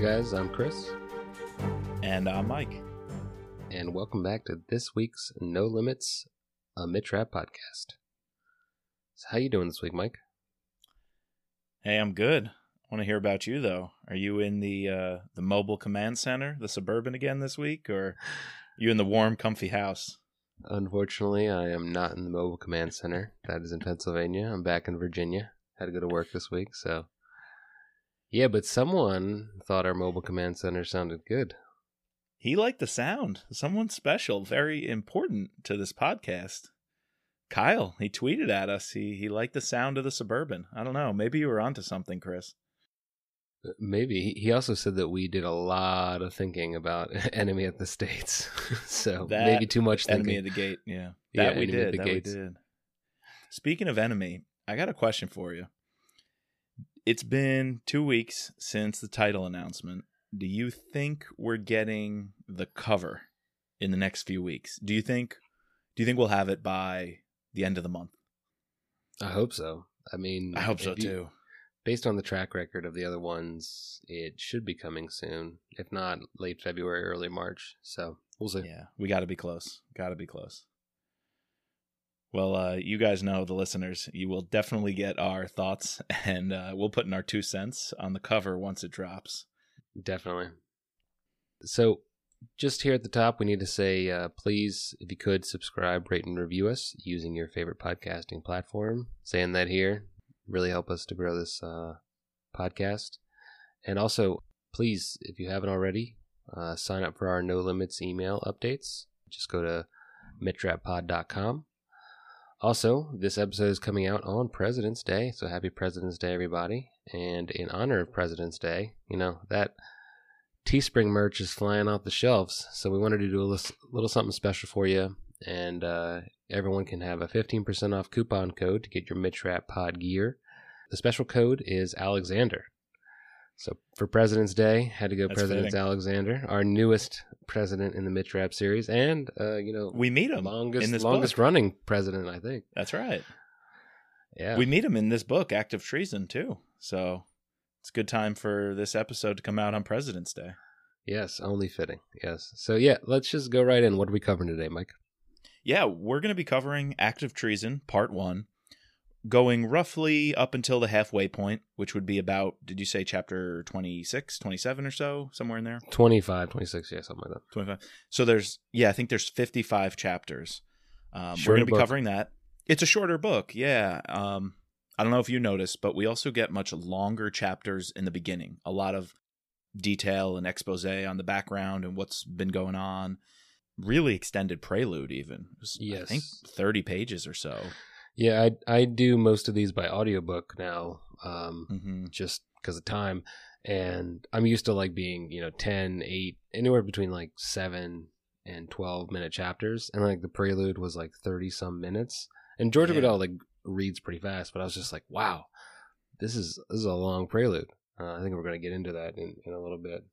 guys. I'm Chris, And I'm Mike. and welcome back to this week's No Limits, a Mitch Rapp podcast. So, how you doing this week, Mike? Hey, I'm good. I want to hear about you though. Are you in the uh, the mobile command center, the suburban again this week, or you in the warm, comfy house? Unfortunately, I am not in the mobile command center. That is in Pennsylvania. I'm back in Virginia. Had to go to work this week, so yeah. But someone thought our mobile command center sounded good. He liked the sound. Someone special, very important to this podcast. Kyle, he tweeted at us. He he liked the sound of the suburban. I don't know. Maybe you were onto something, Chris. Uh, maybe He- he also said that we did a lot of thinking about enemy at the states, so That maybe too much thinking. Enemy at the gate. Yeah, Yeah, that we did. the That Gates. we did. Speaking of enemy, I got a question for you. It's been two weeks since the title announcement. Do you think we're getting the cover in the next few weeks? Do you think? Do you think we'll have it by the end of the month? I hope so. I mean, I hope so you- too. Based on the track record of the other ones, it should be coming soon. If not, late February, early March. So we'll see. Yeah, we got to be close. Got to be close. Well, uh, you guys know the listeners. You will definitely get our thoughts, and uh, we'll put in our two cents on the cover once it drops. Definitely. So, just here at the top, we need to say, uh, please, if you could, subscribe, rate, and review us using your favorite podcasting platform. Saying that here really help us to grow this uh, podcast. And also, please, if you haven't already, uh, sign up for our No Limits email updates. Just go to mitrappod.com. Also, this episode is coming out on President's Day, so happy President's Day, everybody. And in honor of President's Day, you know, that Teespring merch is flying off the shelves, so we wanted to do a little something special for you. And uh, everyone can have a 15% off coupon code to get your Mitch Rapp Pod gear. The special code is Alexander. So for President's Day, had to go That's President's fitting. Alexander, our newest president in the Mitch Rapp series, and uh, you know, We meet him longest in this longest book. running president, I think. That's right. Yeah, We meet him in this book, Act of Treason, too. So it's a good time for this episode to come out on President's Day. yes, only fitting. Yes. So yeah, let's just go right in. What are we covering today, Mike? Yeah, we're going to be covering Act of Treason, Part 1, going roughly up until the halfway point, which would be about, did you say chapter 26, 27 or so? Somewhere in there? 25, 26, yeah, something like that. 25. So there's, yeah, I think there's 55 chapters. Um, we're going to be book. covering that. It's a shorter book, yeah. Um, I don't know if you noticed, but we also get much longer chapters in the beginning. A lot of detail and expose on the background and what's been going on. Really extended prelude, even. Was, I think Yes. 30 pages or so. Yeah, I I do most of these by audiobook now, um, hmm just because of time, and I'm used to like being you know 10, 8, anywhere between like seven and twelve minute chapters, and like the prelude was like thirty some minutes, and Georgia Yeah. Guidall like reads pretty fast, but I was just like, wow, this is this is a long prelude. Uh, I think we're gonna get into that in, in a little bit.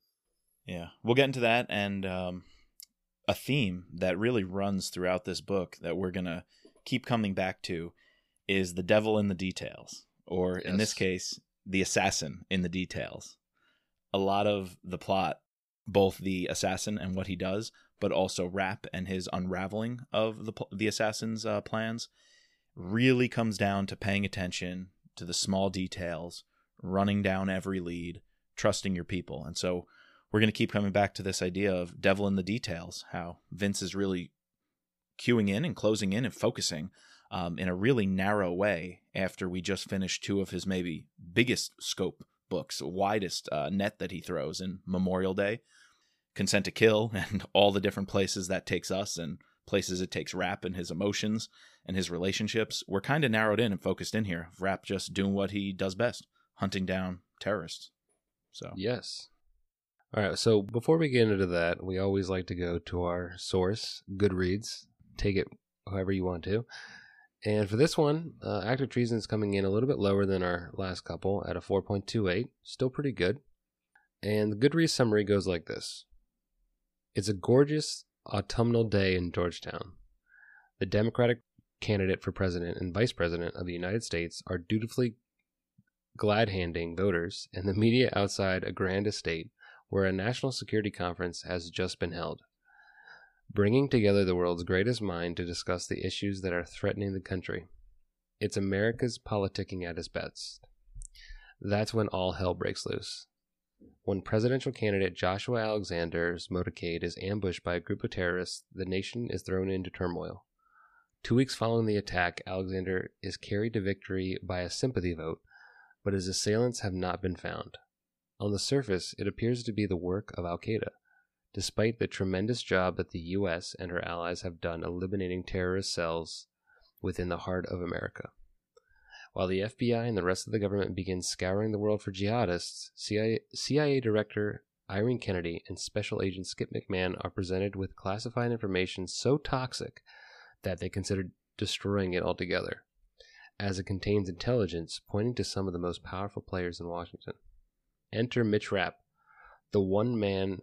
Yeah, we'll get into that and um, a theme that really runs throughout this book that we're gonna keep coming back to is the devil in the details, or in this case, the assassin in the details. A lot of the plot, both the assassin and what he does, but also Rapp and his unraveling of the the assassin's uh, plans, really comes down to paying attention to the small details, running down every lead, trusting your people, and so we're going to keep coming back to this idea of devil in the details, how Vince is really cueing in and closing in and focusing um, in a really narrow way after we just finished two of his maybe biggest scope books, widest uh, net that he throws in Memorial Day, Consent to Kill, and all the different places that takes us and places it takes Rapp and his emotions and his relationships. We're kind of narrowed in and focused in here. Rapp just doing what he does best, hunting down terrorists. So Yes. All right. So before we get into that, we always like to go to our source, Goodreads. Take it however you want to. And for this one, uh, Act of Treason is coming in a little bit lower than our last couple at a 4.28. Still pretty good. And the Goodreads summary goes like this It's a gorgeous autumnal day in Georgetown. The Democratic candidate for president and vice president of the United States are dutifully glad handing voters and the media outside a grand estate where a national security conference has just been held, bringing together the world's greatest mind to discuss the issues that are threatening the country. It's America's politicking at its best. That's when all hell breaks loose. When presidential candidate Joshua Alexander's motorcade is ambushed by a group of terrorists, the nation is thrown into turmoil. Two weeks following the attack, Alexander is carried to victory by a sympathy vote, but his assailants have not been found. On the surface, it appears to be the work of Al Qaeda, despite the tremendous job that the U.S. and her allies have done eliminating terrorist cells within the heart of America. While the FBI and the rest of the government begin scouring the world for jihadists, CIA, CIA Director Irene Kennedy and Special Agent Skip McMahon are presented with classified information so toxic that they consider destroying it altogether, as it contains intelligence pointing to some of the most powerful players in Washington. Enter Mitch Rapp, the one man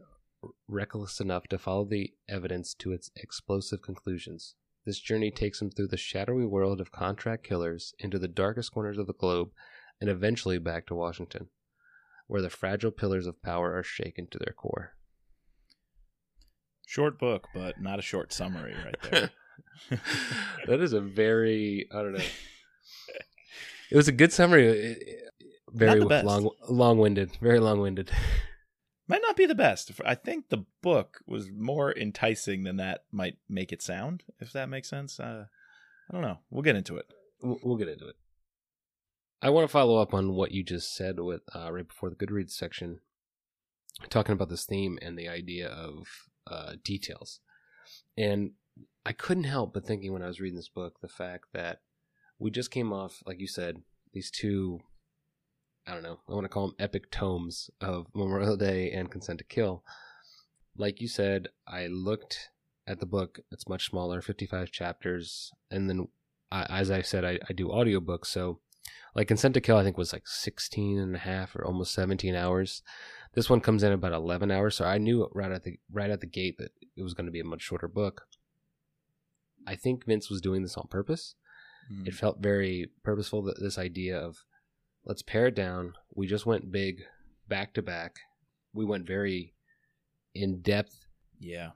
reckless enough to follow the evidence to its explosive conclusions. This journey takes him through the shadowy world of contract killers into the darkest corners of the globe and eventually back to Washington, where the fragile pillars of power are shaken to their core. Short book, but not a short summary right there. that is a very I don't know. It was a good summary. Very long, long-winded. Very long-winded. Might not be the best. I think the book was more enticing than that might make it sound. If that makes sense. Uh, I don't know. We'll get into it. We'll get into it. I want to follow up on what you just said with uh, right before the Goodreads section, talking about this theme and the idea of uh, details. And I couldn't help but thinking when I was reading this book the fact that we just came off, like you said, these two, I don't know, I want to call them epic tomes of Memorial Day and Consent to Kill. Like you said, I looked at the book, it's much smaller, 55 chapters. And then, I, as I said, I, I do audiobooks. So, like Consent to Kill, I think was like 16 and a half or almost 17 hours. This one comes in about 11 hours. So I knew right at the, right at the gate that it was going to be a much shorter book. I think Vince was doing this on purpose. Mm. It felt very purposeful that this idea of let's pare it down. We just went big back to back. We went very in depth. Yeah.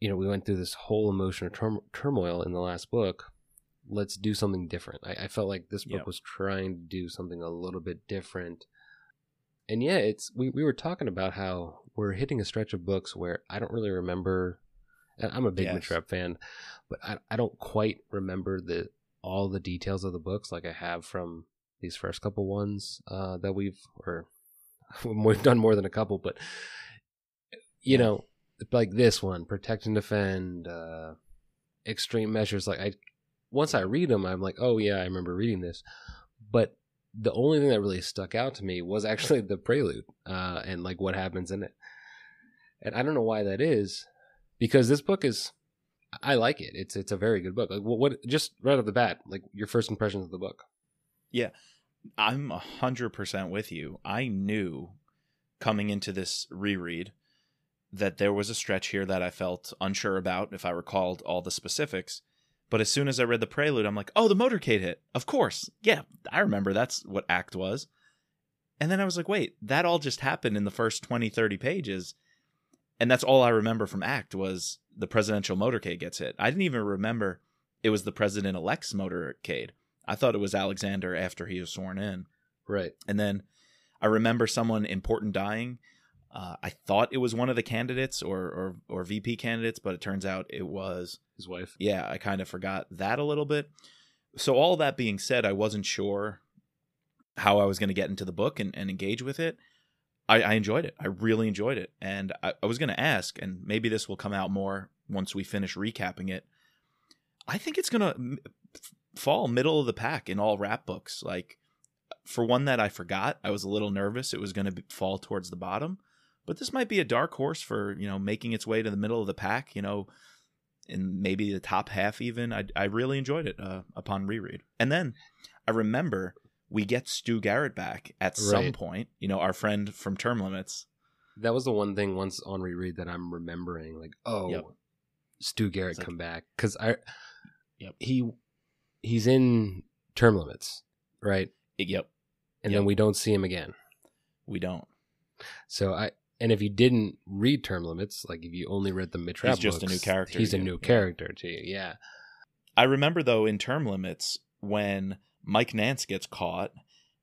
You know, we went through this whole emotional turmoil in the last book. Let's do something different. I, I felt like this book yep. was trying to do something a little bit different. And yeah, it's we, we were talking about how we're hitting a stretch of books where I don't really remember and I'm a big yes. Mitch fan, but I, I don't quite remember the all the details of the books like I have from these first couple ones uh, that we've or we've done more than a couple, but you know, like this one, protect and defend, uh, extreme measures. Like I, once I read them, I'm like, oh yeah, I remember reading this, but the only thing that really stuck out to me was actually the prelude uh, and like what happens in it. And I don't know why that is, because this book is I like it. It's it's a very good book. Like what, what just right off the bat, like your first impressions of the book. Yeah. I'm a hundred percent with you. I knew coming into this reread that there was a stretch here that I felt unsure about if I recalled all the specifics. But as soon as I read the prelude, I'm like, oh, the motorcade hit. Of course. Yeah, I remember that's what act was. And then I was like, wait, that all just happened in the first 20, 30 pages and that's all I remember from Act was the presidential motorcade gets hit. I didn't even remember it was the president elect's motorcade. I thought it was Alexander after he was sworn in. Right. And then I remember someone important dying. Uh, I thought it was one of the candidates or, or or VP candidates, but it turns out it was his wife. Yeah, I kind of forgot that a little bit. So all that being said, I wasn't sure how I was going to get into the book and, and engage with it. I, I enjoyed it. I really enjoyed it. And I, I was going to ask, and maybe this will come out more once we finish recapping it. I think it's going to fall middle of the pack in all Rapp books. Like, for one that I forgot, I was a little nervous it was going to fall towards the bottom. But this might be a dark horse for, you know, making its way to the middle of the pack, you know, and maybe the top half even. I, I really enjoyed it uh, upon reread. And then I remember we get Stu Garrett back at right. some point. You know, our friend from Term Limits. That was the one thing once on reread that I'm remembering. Like, oh, yep. Stu Garrett like, come back because I, yep. he, he's in Term Limits, right? Yep. And yep. then we don't see him again. We don't. So I And if you didn't read Term Limits, like if you only read the Mitch Rapp He's just a new character He's a new Yeah. character to you. Yeah. I remember though in term limits when Mike Nance gets caught,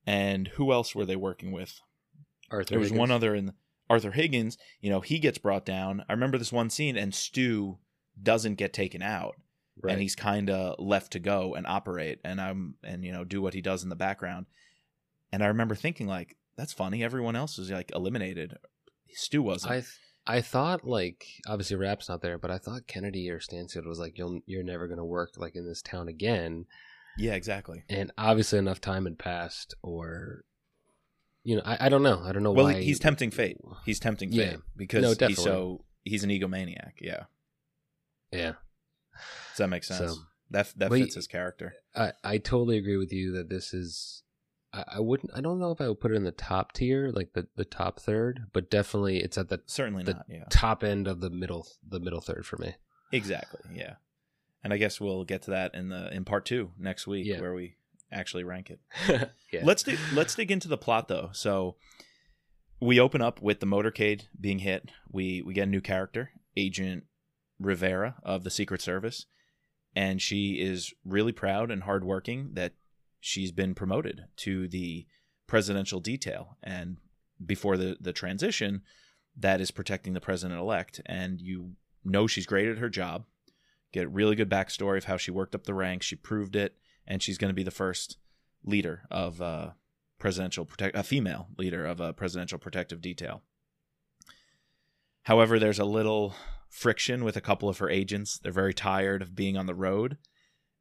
and who else were they working with? Arthur. There was one other in Arthur Higgins. You know, he gets brought down. I remember this one scene, and Stu doesn't get taken out, right. and he's kind of left to go and operate, and I'm and you know do what he does in the background. And I remember thinking like, that's funny. Everyone else is like eliminated. Stu wasn't. I th- I thought like obviously Rapp's not there, but I thought Kennedy or Stansfield was like you'll you're never gonna work like in this town again, yeah, exactly. and obviously enough time had passed, or you know I, I don't know I don't know why. Well, why he's tempting fate. He's tempting Yeah. fate because No, he's so he's an egomaniac. Yeah, yeah does that make sense? So- that that fits his character. I I totally agree with you that this is I, I wouldn't I don't know if I would put it in the top tier like the the top third, but definitely it's at the Certainly the not. Yeah, top end of the middle the middle third for me. exactly. Yeah, and I guess we'll get to that in the in part two next week Yeah. where we actually rank it. yeah. Let's dig, let's dig into the plot though. So we open up with the motorcade being hit. We we get a new character, Agent Rivera of the Secret Service, and she is really proud and hardworking that she's been promoted to the presidential detail. And before the the transition, that is protecting the president elect. And you know she's great at her job. Get a really good backstory of how she worked up the ranks. She proved it, and she's going to be the first leader of uh, presidential protect a female leader of a presidential protective detail. However, there's a little friction with a couple of her agents. They're very tired of being on the road,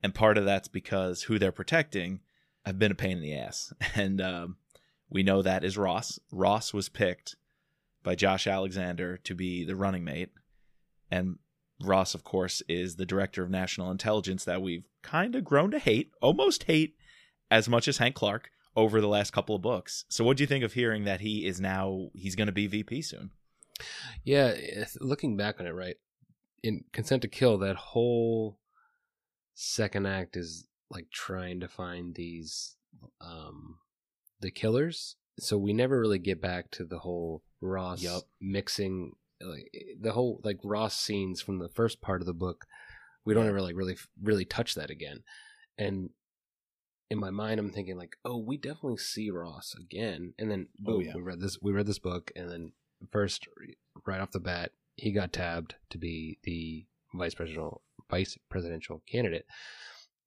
and part of that's because who they're protecting have been a pain in the ass, and um, we know that is Ross. Ross was picked by Josh Alexander to be the running mate, and Ross, of course, is the director of national intelligence that we've kind of grown to hate, almost hate as much as Hank Clark over the last couple of books. So, what do you think of hearing that he is now he's going to be VP soon? Yeah, looking back on it, right? In Consent to Kill, that whole second act is like trying to find these um the killers. So we never really get back to the whole Ross Yup. mixing like the whole like Ross scenes from the first part of the book. We don't ever like really really touch that again. And in my mind I'm thinking like, "Oh, we definitely see Ross again." And then Oh, yeah. we read this we read this book and then first right off the bat he got tabbed to be the vice presidential vice presidential candidate.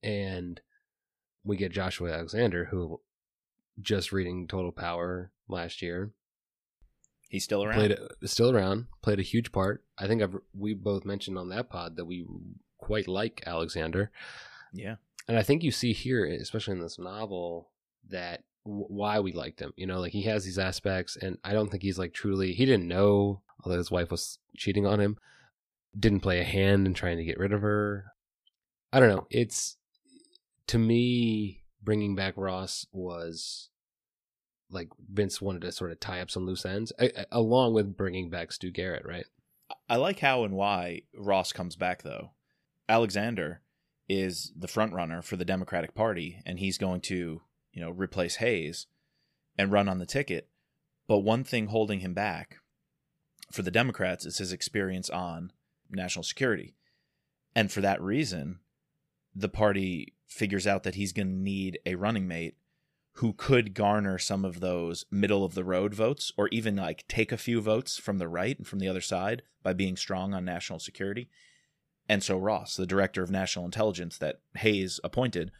And we get Joshua Alexander who just reading Total Power last year He's still around. played a, still around played a huge part. I think I've we both mentioned on that pod that we quite like Alexander. Yeah, and I think you see here, especially in this novel, that why we liked him. You know, like he has these aspects, and I don't think he's like truly. He didn't know, although his wife was cheating on him. Didn't play a hand in trying to get rid of her. I don't know. It's to me, bringing back Ross was like Vince wanted to sort of tie up some loose ends, along with bringing back Stu Garrett, right? I like how and why Ross comes back though. Alexander is the front runner for the Democratic Party, and he's going to you know replace Hayes and run on the ticket. But one thing holding him back for the Democrats is his experience on national security. And for that reason, the party figures out that he's going to need a running mate who could garner some of those middle of the road votes or even like take a few votes from the right and from the other side by being strong on national security. And so Ross, the director of national intelligence that Hayes appointed,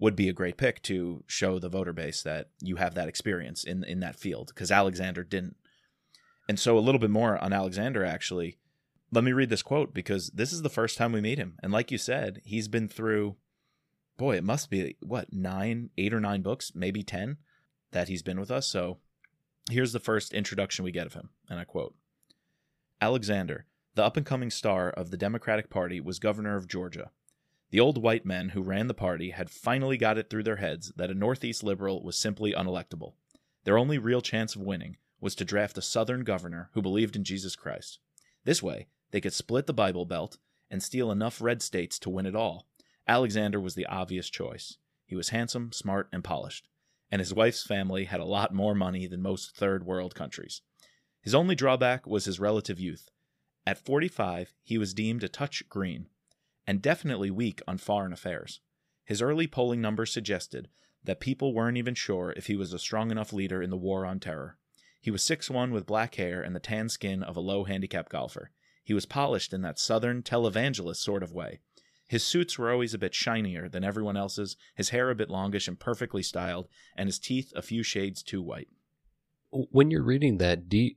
would be a great pick to show the voter base that you have that experience in in that field because Alexander didn't. And so a little bit more on Alexander actually. Let me read this quote because this is the first time we meet him. And like you said, he's been through boy, it must be what, 9, 8 or 9 books, maybe 10 that he's been with us. So here's the first introduction we get of him, and I quote Alexander, the up and coming star of the Democratic Party, was governor of Georgia. The old white men who ran the party had finally got it through their heads that a Northeast liberal was simply unelectable. Their only real chance of winning was to draft a Southern governor who believed in Jesus Christ. This way, they could split the Bible Belt and steal enough red states to win it all. Alexander was the obvious choice. He was handsome, smart, and polished, and his wife's family had a lot more money than most third world countries. His only drawback was his relative youth. At 45, he was deemed a touch green, and definitely weak on foreign affairs. His early polling numbers suggested that people weren't even sure if he was a strong enough leader in the war on terror. He was 6'1 with black hair and the tan skin of a low handicap golfer. He was polished in that southern televangelist sort of way. His suits were always a bit shinier than everyone else's, his hair a bit longish and perfectly styled, and his teeth a few shades too white. When you're reading that, do you,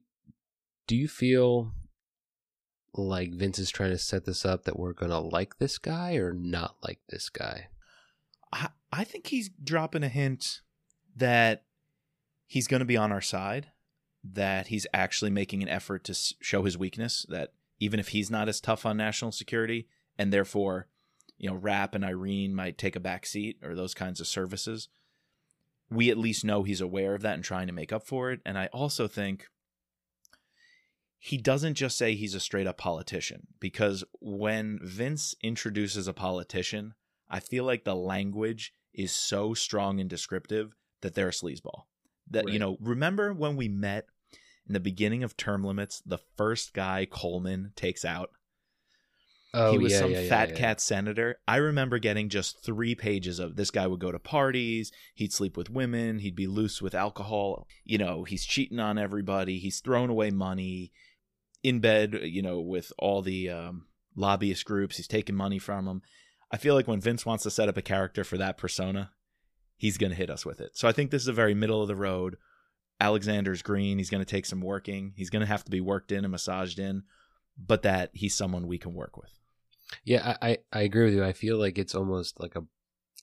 do you feel like Vince is trying to set this up that we're going to like this guy or not like this guy? I, I think he's dropping a hint that he's going to be on our side, that he's actually making an effort to show his weakness, that even if he's not as tough on national security, and therefore, you know, Rapp and Irene might take a back seat or those kinds of services, we at least know he's aware of that and trying to make up for it. And I also think he doesn't just say he's a straight up politician because when Vince introduces a politician, I feel like the language is so strong and descriptive that they're a sleazeball. That right. you know, remember when we met in the beginning of term limits, the first guy Coleman takes out. Oh, he was yeah, some yeah, fat yeah, cat senator. I remember getting just three pages of this guy would go to parties, he'd sleep with women, he'd be loose with alcohol. You know, he's cheating on everybody, he's throwing away money, in bed, you know, with all the um, lobbyist groups. He's taking money from them. I feel like when Vince wants to set up a character for that persona, he's going to hit us with it. So I think this is a very middle of the road. Alexander's green. He's going to take some working. He's going to have to be worked in and massaged in, but that he's someone we can work with. Yeah, I, I agree with you. I feel like it's almost like a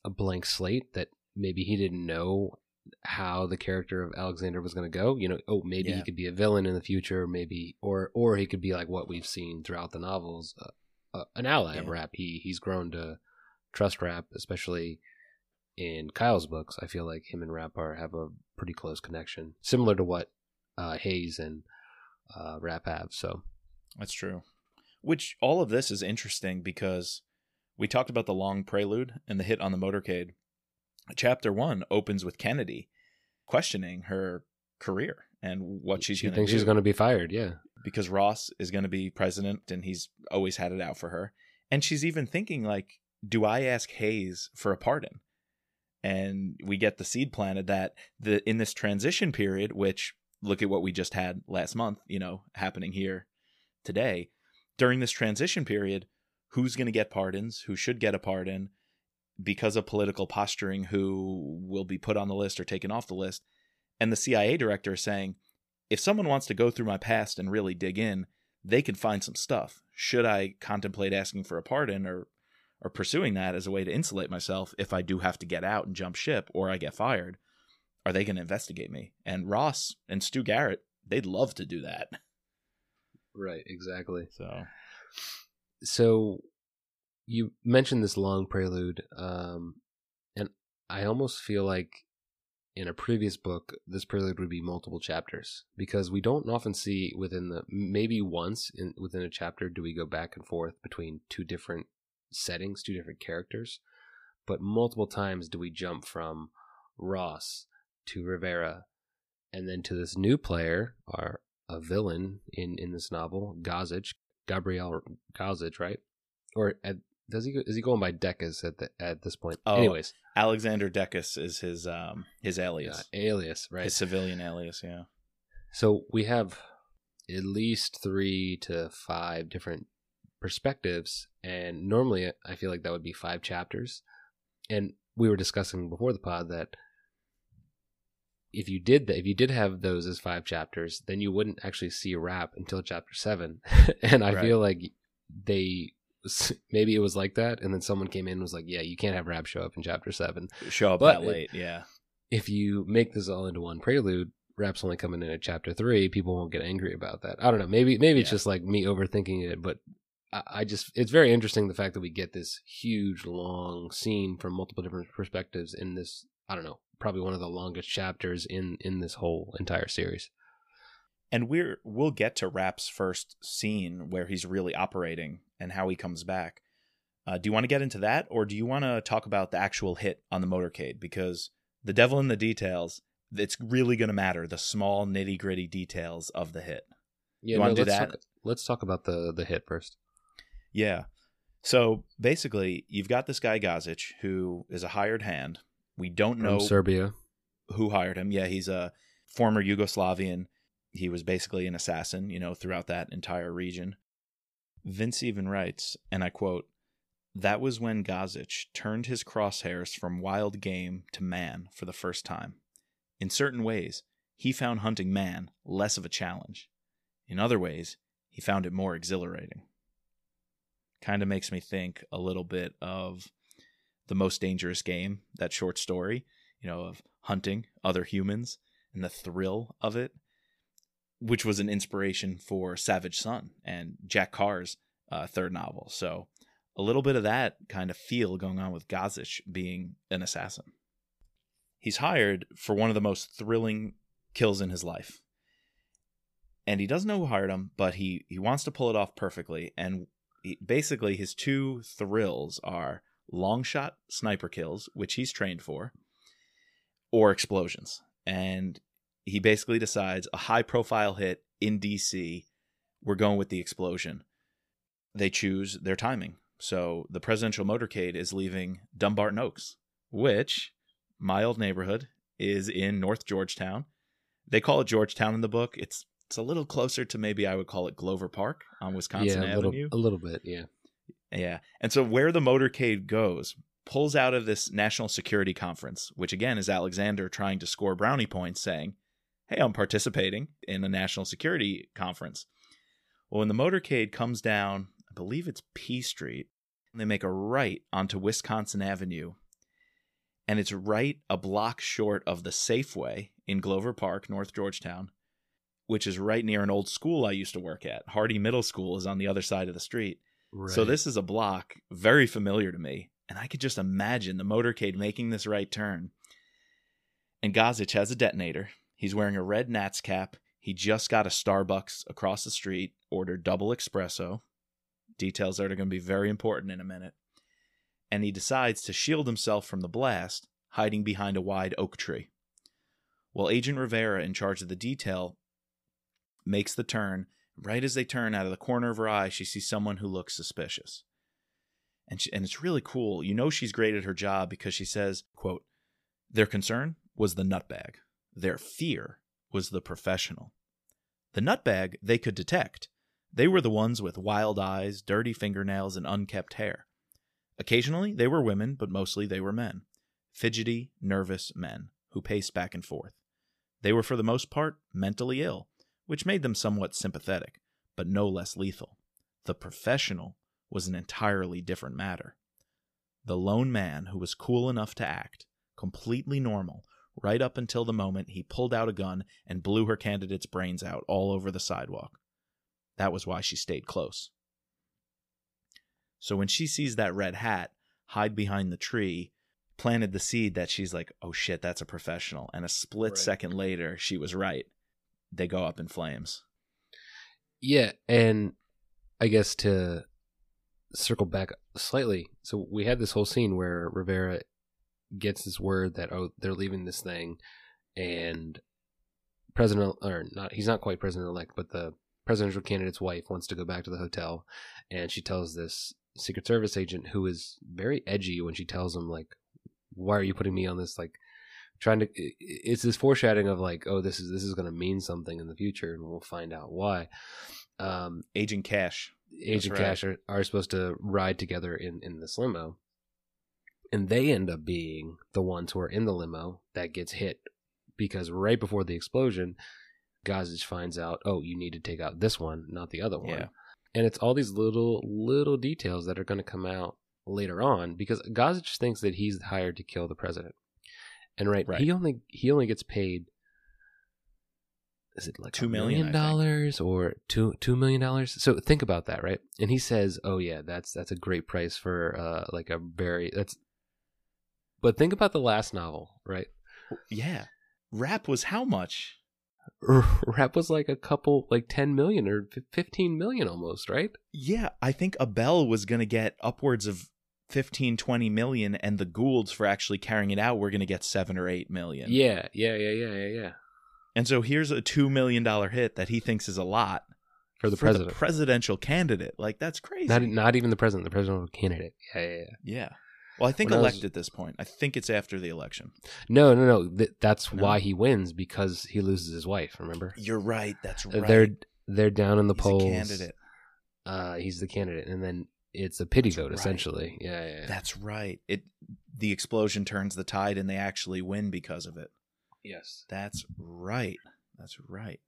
a blank slate that maybe he didn't know how the character of Alexander was going to go. You know, oh, maybe yeah. he could be a villain in the future, maybe, or or he could be like what we've seen throughout the novels, uh, uh, an ally yeah. of Rapp. He he's grown to trust Rapp, especially in Kyle's books. I feel like him and Rapp are have a pretty close connection, similar to what uh, Hayes and uh, Rapp have. So that's true. Which all of this is interesting because we talked about the long prelude and the hit on the motorcade chapter one opens with Kennedy questioning her career and what she's she going to do. she's going to be fired, yeah. Because Ross is going to be president and he's always had it out for her. And she's even thinking like, do I ask Hayes for a pardon? And we get the seed planted that the in this transition period, which look at what we just had last month, you know, happening here today. During this transition period, who's going to get pardons, who should get a pardon, because of political posturing who will be put on the list or taken off the list. And the CIA director is saying, if someone wants to go through my past and really dig in, they can find some stuff. Should I contemplate asking for a pardon or or pursuing that as a way to insulate myself if I do have to get out and jump ship or I get fired? Are they going to investigate me? And Ross and Stu Garrett, they'd love to do that. Right, exactly. So so you mentioned this long prelude, um, and I almost feel like in a previous book, this prelude would be multiple chapters because we don't often see within the maybe once in within a chapter do we go back and forth between two different settings, two different characters, but multiple times do we jump from Ross to Rivera and then to this new player or a villain in in this novel, Gazich, Gabriel Gazich, right? Or at does he is he going by Deckis at the, at this point? Oh, Anyways, Alexander Deckis is his um his alias. alias, right? His civilian alias, yeah. So we have at least 3 to 5 different perspectives and normally I feel like that would be 5 chapters. And we were discussing before the pod that if you did that, if you did have those as five chapters, then you wouldn't actually see a Rapp until chapter seven. and I right. feel like they maybe it was like that, and then someone came in and was like, "Yeah, you can't have Rapp show up in chapter seven. Show up but that late, yeah." If you make this all into one prelude, Rapp's only coming in at chapter three. People won't get angry about that. I don't know. Maybe maybe yeah. it's just like me overthinking it, but I, I just it's very interesting the fact that we get this huge long scene from multiple different perspectives in this. I don't know, probably one of the longest chapters in in this whole entire series and we're we'll get to Rapp's first scene where he's really operating and how he comes back. Uh, do you want to get into that, or do you want to talk about the actual hit on the motorcade? Because the devil in the details, it's really going to matter the small nitty gritty details of the hit. Yeah, You wanna do let's that? Talk, let's talk about the the hit first. Yeah. So basically, you've got this guy Gazich, who is a hired hand. We don't From know Serbia. who hired him. Yeah, he's a former Yugoslavian. He was basically an assassin, you know, throughout that entire region. Vince even writes, and I quote, That was when Gazich turned his crosshairs from wild game to man for the first time. In certain ways, he found hunting man less of a challenge. In other ways, he found it more exhilarating. Kind of makes me think a little bit of The Most Dangerous Game, that short story, you know, of hunting other humans and the thrill of it, which was an inspiration for Savage Son and Jack Carr's uh, third novel. So a little bit of that kind of feel going on with Gazich being an assassin. He's hired for one of the most thrilling kills in his life. And he doesn't know who hired him, but he, he wants to pull it off perfectly. And he, basically, his two thrills are long shot sniper kills, which he's trained for, or explosions. And he basically decides a high profile hit in DC, we're going with the explosion. They choose their timing. So the presidential motorcade is leaving Dumbarton Oaks, which my old neighborhood is in North Georgetown. They call it Georgetown in the book. It's it's a little closer to maybe I would call it Glover Park on Wisconsin yeah, a little, Avenue. a little bit. Yeah. Yeah. And so where the motorcade goes pulls out of this national security conference, which again is Alexander trying to score brownie points saying, Hey, I'm participating in a national security conference. Well, when the motorcade comes down, I believe it's P Street, and they make a right onto Wisconsin Avenue. And it's right a block short of the Safeway in Glover Park, North Georgetown, which is right near an old school I used to work at. Hardy Middle School is on the other side of the street. Right. So this is a block very familiar to me, and I could just imagine the motorcade making this right turn. And Gazich has a detonator. He's wearing a red Nats cap. He just got a Starbucks across the street, ordered double espresso. Details that are going to be very important in a minute. And he decides to shield himself from the blast, hiding behind a wide oak tree. Well, Agent Rivera, in charge of the detail, makes the turn right as they turn out of the corner of her eye, she sees someone who looks suspicious. And, she, and it's really cool. You know she's great at her job because she says, quote, Their concern was the nutbag. Their fear was the professional. The nutbag they could detect. They were the ones with wild eyes, dirty fingernails, and unkept hair. Occasionally they were women, but mostly they were men. Fidgety, nervous men who paced back and forth. They were for the most part mentally ill, which made them somewhat sympathetic, but no less lethal. The professional was an entirely different matter. The lone man who was cool enough to act, completely normal, right up until the moment he pulled out a gun and blew her candidate's brains out all over the sidewalk. That was why she stayed close. So when she sees that red hat hide behind the tree, planted the seed that she's like, oh shit, that's a professional. And a split Right. second later, she was right. They go up in flames. Yeah, and I guess to circle back slightly, so we had this whole scene where Rivera gets this word that oh they're leaving this thing, and president or not he's not quite president elect, but the presidential candidate's wife wants to go back to the hotel, and she tells this Secret Service agent who is very edgy when she tells him like, why are you putting me on this like trying to it's this foreshadowing of like oh this is this is going to mean something in the future and we'll find out why um Agent Cash. agent right. cash are, are supposed to ride together in in this limo and they end up being the ones who are in the limo that gets hit because right before the explosion Gazich finds out oh you need to take out this one not the other one. Yeah. and it's all these little little details that are going to come out later on because Gazich thinks that he's hired to kill the president. And right, Right. he only he only gets paid is it like Two million, dollars or two two million dollars? So think about that right? And he says oh yeah that's that's a great price for uh like a very that's but think about the last novel right Yeah. Rapp was how much? Rapp was like a couple like 10 million or 15 million almost right Yeah, I think Abel was going to get upwards of 15, 20 million, and the Goulds, for actually carrying it out, were going to get seven or eight million. yeah yeah yeah yeah yeah yeah And so here's a $2 million hit that he thinks is a lot. for the for president. the presidential candidate. Like that's crazy. not not even the president, the presidential candidate. Yeah, yeah, yeah. yeah. Well, I think When I was- at this point. I think it's after the election. No, no, no. Th- that's No? why he wins because he loses his wife. Remember? You're right. That's Uh, They're they're down in the He's a polls. candidate. Uh, he's the candidate, and then it's a pity That's vote right. essentially. Yeah, yeah. yeah. That's right. It the explosion turns the tide, and they actually win because of it. yes. That's right. That's right.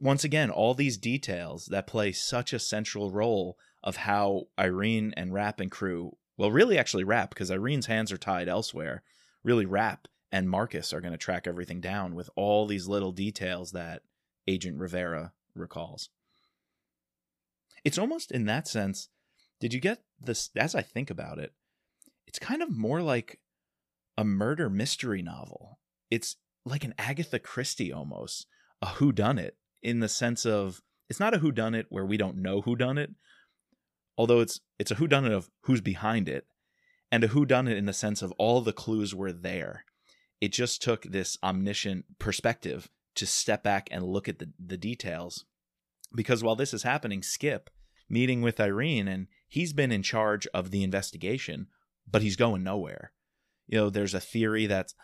Once again, all these details that play such a central role of how Irene and Rapp and crew, well, really actually Rapp, because Irene's hands are tied elsewhere. Really, Rapp and Marcus are going to track everything down with all these little details that Agent Rivera recalls. It's almost in that sense. Did you get this? As I think about it, it's kind of more like a murder mystery novel. It's like an Agatha Christie almost, a who done it in the sense of it's not a who done it where we don't know who done it, although it's it's a who done it of who's behind it and a who done it in the sense of all the clues were there. It just took this omniscient perspective to step back and look at the, the details. Because while this is happening, Skip meeting with Irene and he's been in charge of the investigation, but he's going nowhere. You know, there's a theory that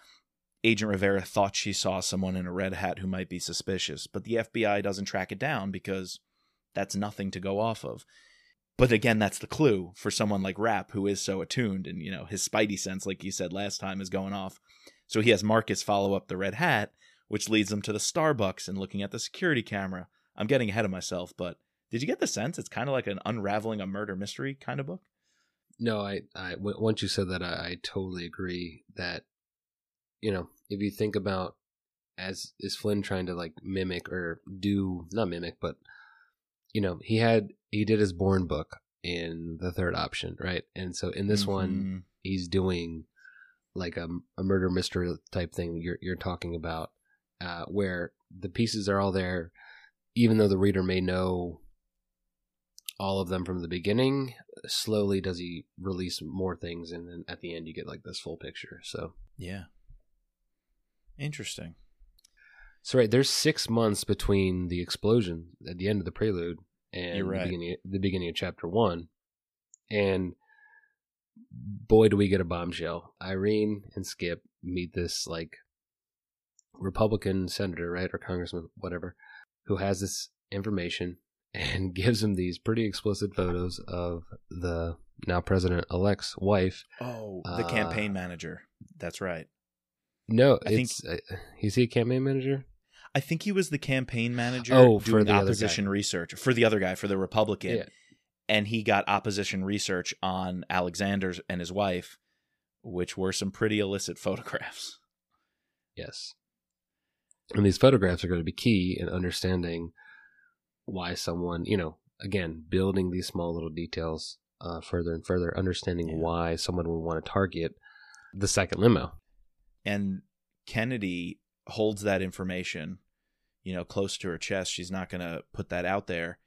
Agent Rivera thought she saw someone in a red hat who might be suspicious, but the FBI doesn't track it down because that's nothing to go off of. But again, that's the clue for someone like Rapp who is so attuned and, you know, his spidey sense, like you said last time, is going off. So he has Marcus follow up the red hat, which leads them to the Starbucks and looking at the security camera. I'm getting ahead of myself, but did you get the sense it's kind of like an unraveling a murder mystery kind of book? No, I, I once you said that, I, I totally agree that, you know, if you think about as is Flynn trying to like mimic or do not mimic, but you know, he had he did his Bourne book in the third option, right? And so in this one, Mhm. he's doing like a, a murder mystery type thing you're you're talking about, uh, where the pieces are all there, even though the reader may know all of them from the beginning. Slowly does he release more things, and then at the end you get like this full picture. So Yeah. Interesting. So right there's six months between the explosion at the end of the prelude and right. the, beginning, the beginning of chapter one, and boy do we get a bombshell. Irene and Skip meet this like Republican senator, right, or congressman, whatever, who has this information and gives him these pretty explicit photos of the now president elect's wife. Oh, the Uh, campaign manager. That's right. No, I think- uh, he's he a campaign manager? I think he was the campaign manager Oh, for doing the opposition research for the other guy, for the Republican. Yeah. And he got opposition research on Alexander's and his wife, which were some pretty illicit photographs. Yes. And these photographs are going to be key in understanding why someone, you know, again, building these small little details uh, further and further, understanding Yeah. why someone would want to target the second limo. And Kennedy holds that information, you know, close to her chest. She's not going to put that out there.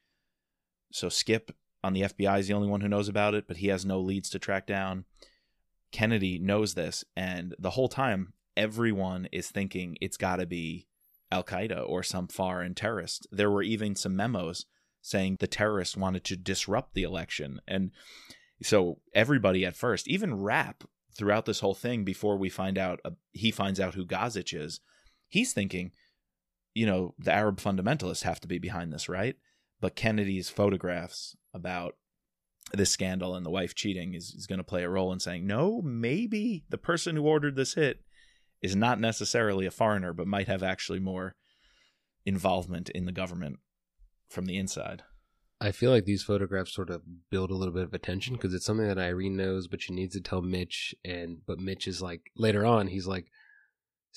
So Skip on the FBI is the only one who knows about it, but he has no leads to track down. Kennedy knows this, and the whole time, everyone is thinking it's got to be Al Qaeda or some foreign terrorist. There were even some memos saying the terrorists wanted to disrupt the election. And so everybody at first, even Rapp, throughout this whole thing, before we find out, uh, he finds out who Gazich is, he's thinking, you know, the Arab fundamentalists have to be behind this, right? But Kennedy's photographs about this scandal and the wife cheating is, is going to play a role in saying, no, maybe the person who ordered this hit is not necessarily a foreigner, but might have actually more involvement in the government from the inside. I feel like these photographs sort of build a little bit of attention because it's something that Irene knows, but she needs to tell Mitch. And but Mitch is like later on, he's like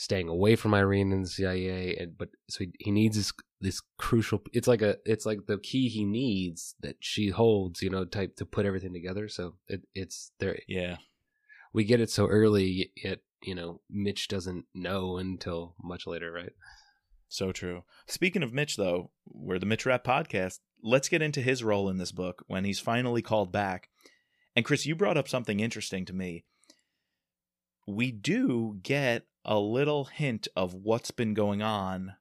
staying away from Irene and the CIA, and but so he, he needs this this crucial. It's like a it's like the key he needs that she holds, you know, type to put everything together. So it, it's there. Yeah. We get it so early, yet you know Mitch doesn't know until much later, right? So true. Speaking of Mitch, though, we're the Mitch Rapp podcast. Let's get into his role in this book when he's finally called back. And Chris, you brought up something interesting to me. We do get a little hint of what's been going on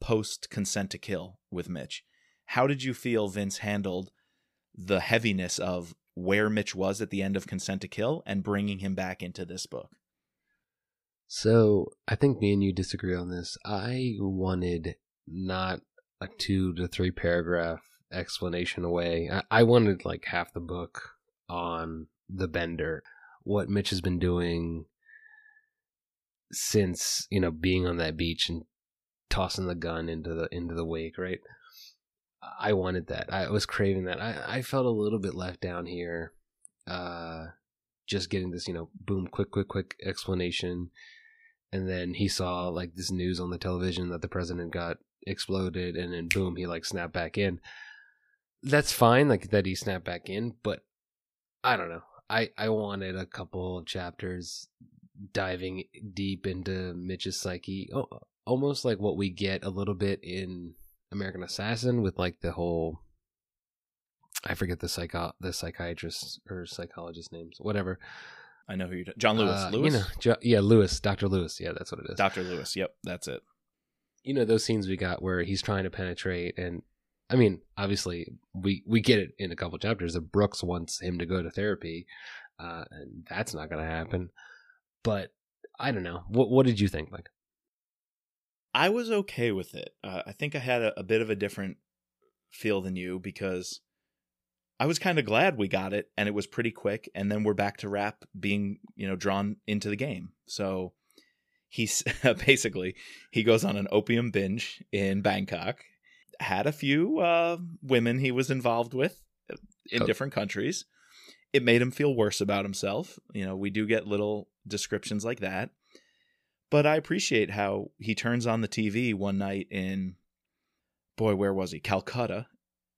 post consent to kill with Mitch. How did you feel Vince handled the heaviness of where Mitch was at the end of Consent to Kill and bringing him back into this book? So I think me and you disagree on this. I wanted not a two to three paragraph explanation away. I, I wanted like half the book on the bender, what Mitch has been doing since you know being on that beach and tossing the gun into the into the wake, right? I wanted that. I was craving that. I, I felt a little bit left down here. Uh, just getting this, you know, boom, quick, quick, quick explanation. And then he saw like this news on the television that the president got exploded, and then boom, he like snapped back in. That's fine, like that he snapped back in, but I don't know. I I wanted a couple of chapters diving deep into Mitch's psyche, almost like what we get a little bit in American Assassin with like the whole I forget the psycho the psychiatrist or psychologist names, whatever. I know who you're. John Lewis. Uh, Lewis. You know, jo- yeah, Lewis. Doctor Lewis. Yeah, that's what it is. Doctor Lewis. Yep, that's it. You know those scenes we got where he's trying to penetrate, and I mean, obviously we we get it in a couple chapters that Brooks wants him to go to therapy, uh, and that's not going to happen. But I don't know. What what did you think, like? I was okay with it. Uh, I think I had a, a bit of a different feel than you because I was kind of glad we got it and it was pretty quick. And then we're back to Rapp being, you know, drawn into the game. So he's basically he goes on an opium binge in Bangkok, had a few uh, women he was involved with uh, in oh. different countries. It made him feel worse about himself. You know, we do get little descriptions like that. But I appreciate how he turns on the TV one night in, boy, where was he? Calcutta.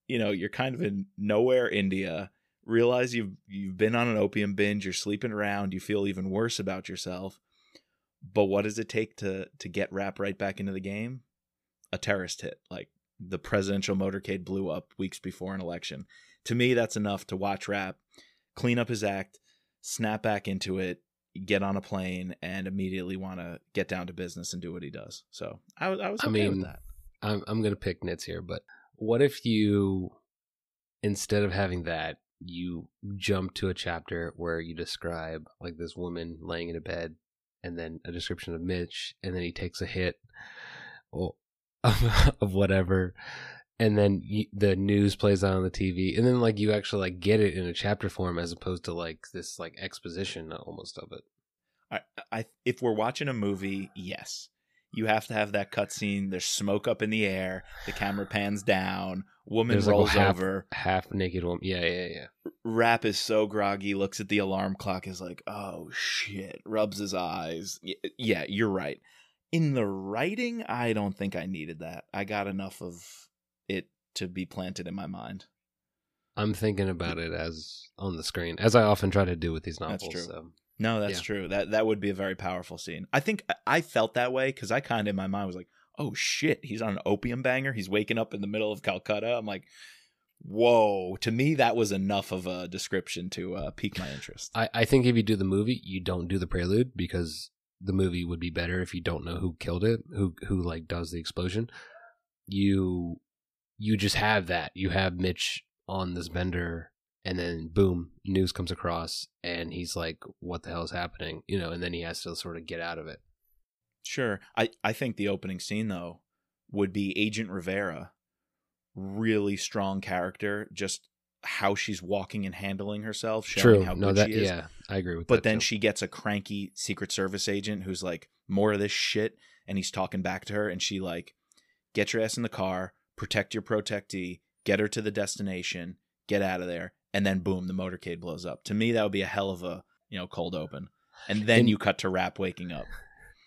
You know, you're kind of in nowhere, India. Realize you've you've been on an opium binge. You're sleeping around. You feel even worse about yourself. But what does it take to to get Rapp right back into the game? A terrorist hit, like the presidential motorcade blew up weeks before an election. To me, that's enough to watch Rapp clean up his act, snap back into it, get on a plane and immediately want to get down to business and do what he does. So I, I was okay I mean, with that. I'm I'm gonna pick nits here, but what if you instead of having that, you jump to a chapter where you describe like this woman laying in a bed, and then a description of Mitch, and then he takes a hit, of, of whatever, and then you, the news plays out on the TV, and then like you actually like get it in a chapter form as opposed to like this like exposition almost of it. I, I if we're watching a movie, yes, you have to have that cutscene. There's smoke up in the air. The camera pans down. Woman There's rolls like half, over. Half naked woman. Yeah, yeah, yeah. Rapp is so groggy. Looks at the alarm clock. Is like, oh shit. Rubs his eyes. Yeah, you're right. In the writing, I don't think I needed that. I got enough of it to be planted in my mind. I'm thinking about it as on the screen, as I often try to do with these novels. That's true. So. No, that's yeah. true. That that would be a very powerful scene. I think I felt that way because I kind of in my mind was like, "Oh shit, he's on an opium banger. He's waking up in the middle of Calcutta." I'm like, "Whoa!" To me, that was enough of a description to uh, pique my interest. I, I think if you do the movie, you don't do the prelude because the movie would be better if you don't know who killed it, who who like does the explosion. You you just have that. You have Mitch on this bender, and then boom, news comes across, and he's like, "What the hell is happening?" You know, and then he has to sort of get out of it. Sure, I I think the opening scene though would be Agent Rivera, really strong character, just how she's walking and handling herself, showing True. how no, good that, she is. Yeah, I agree with but that. But then too. she gets a cranky Secret Service agent who's like, more of this shit, and he's talking back to her, and she like, get your ass in the car, protect your protectee, get her to the destination, get out of there, and then boom, the motorcade blows up. To me, that would be a hell of a you know cold open, and then in, you cut to Rapp waking up.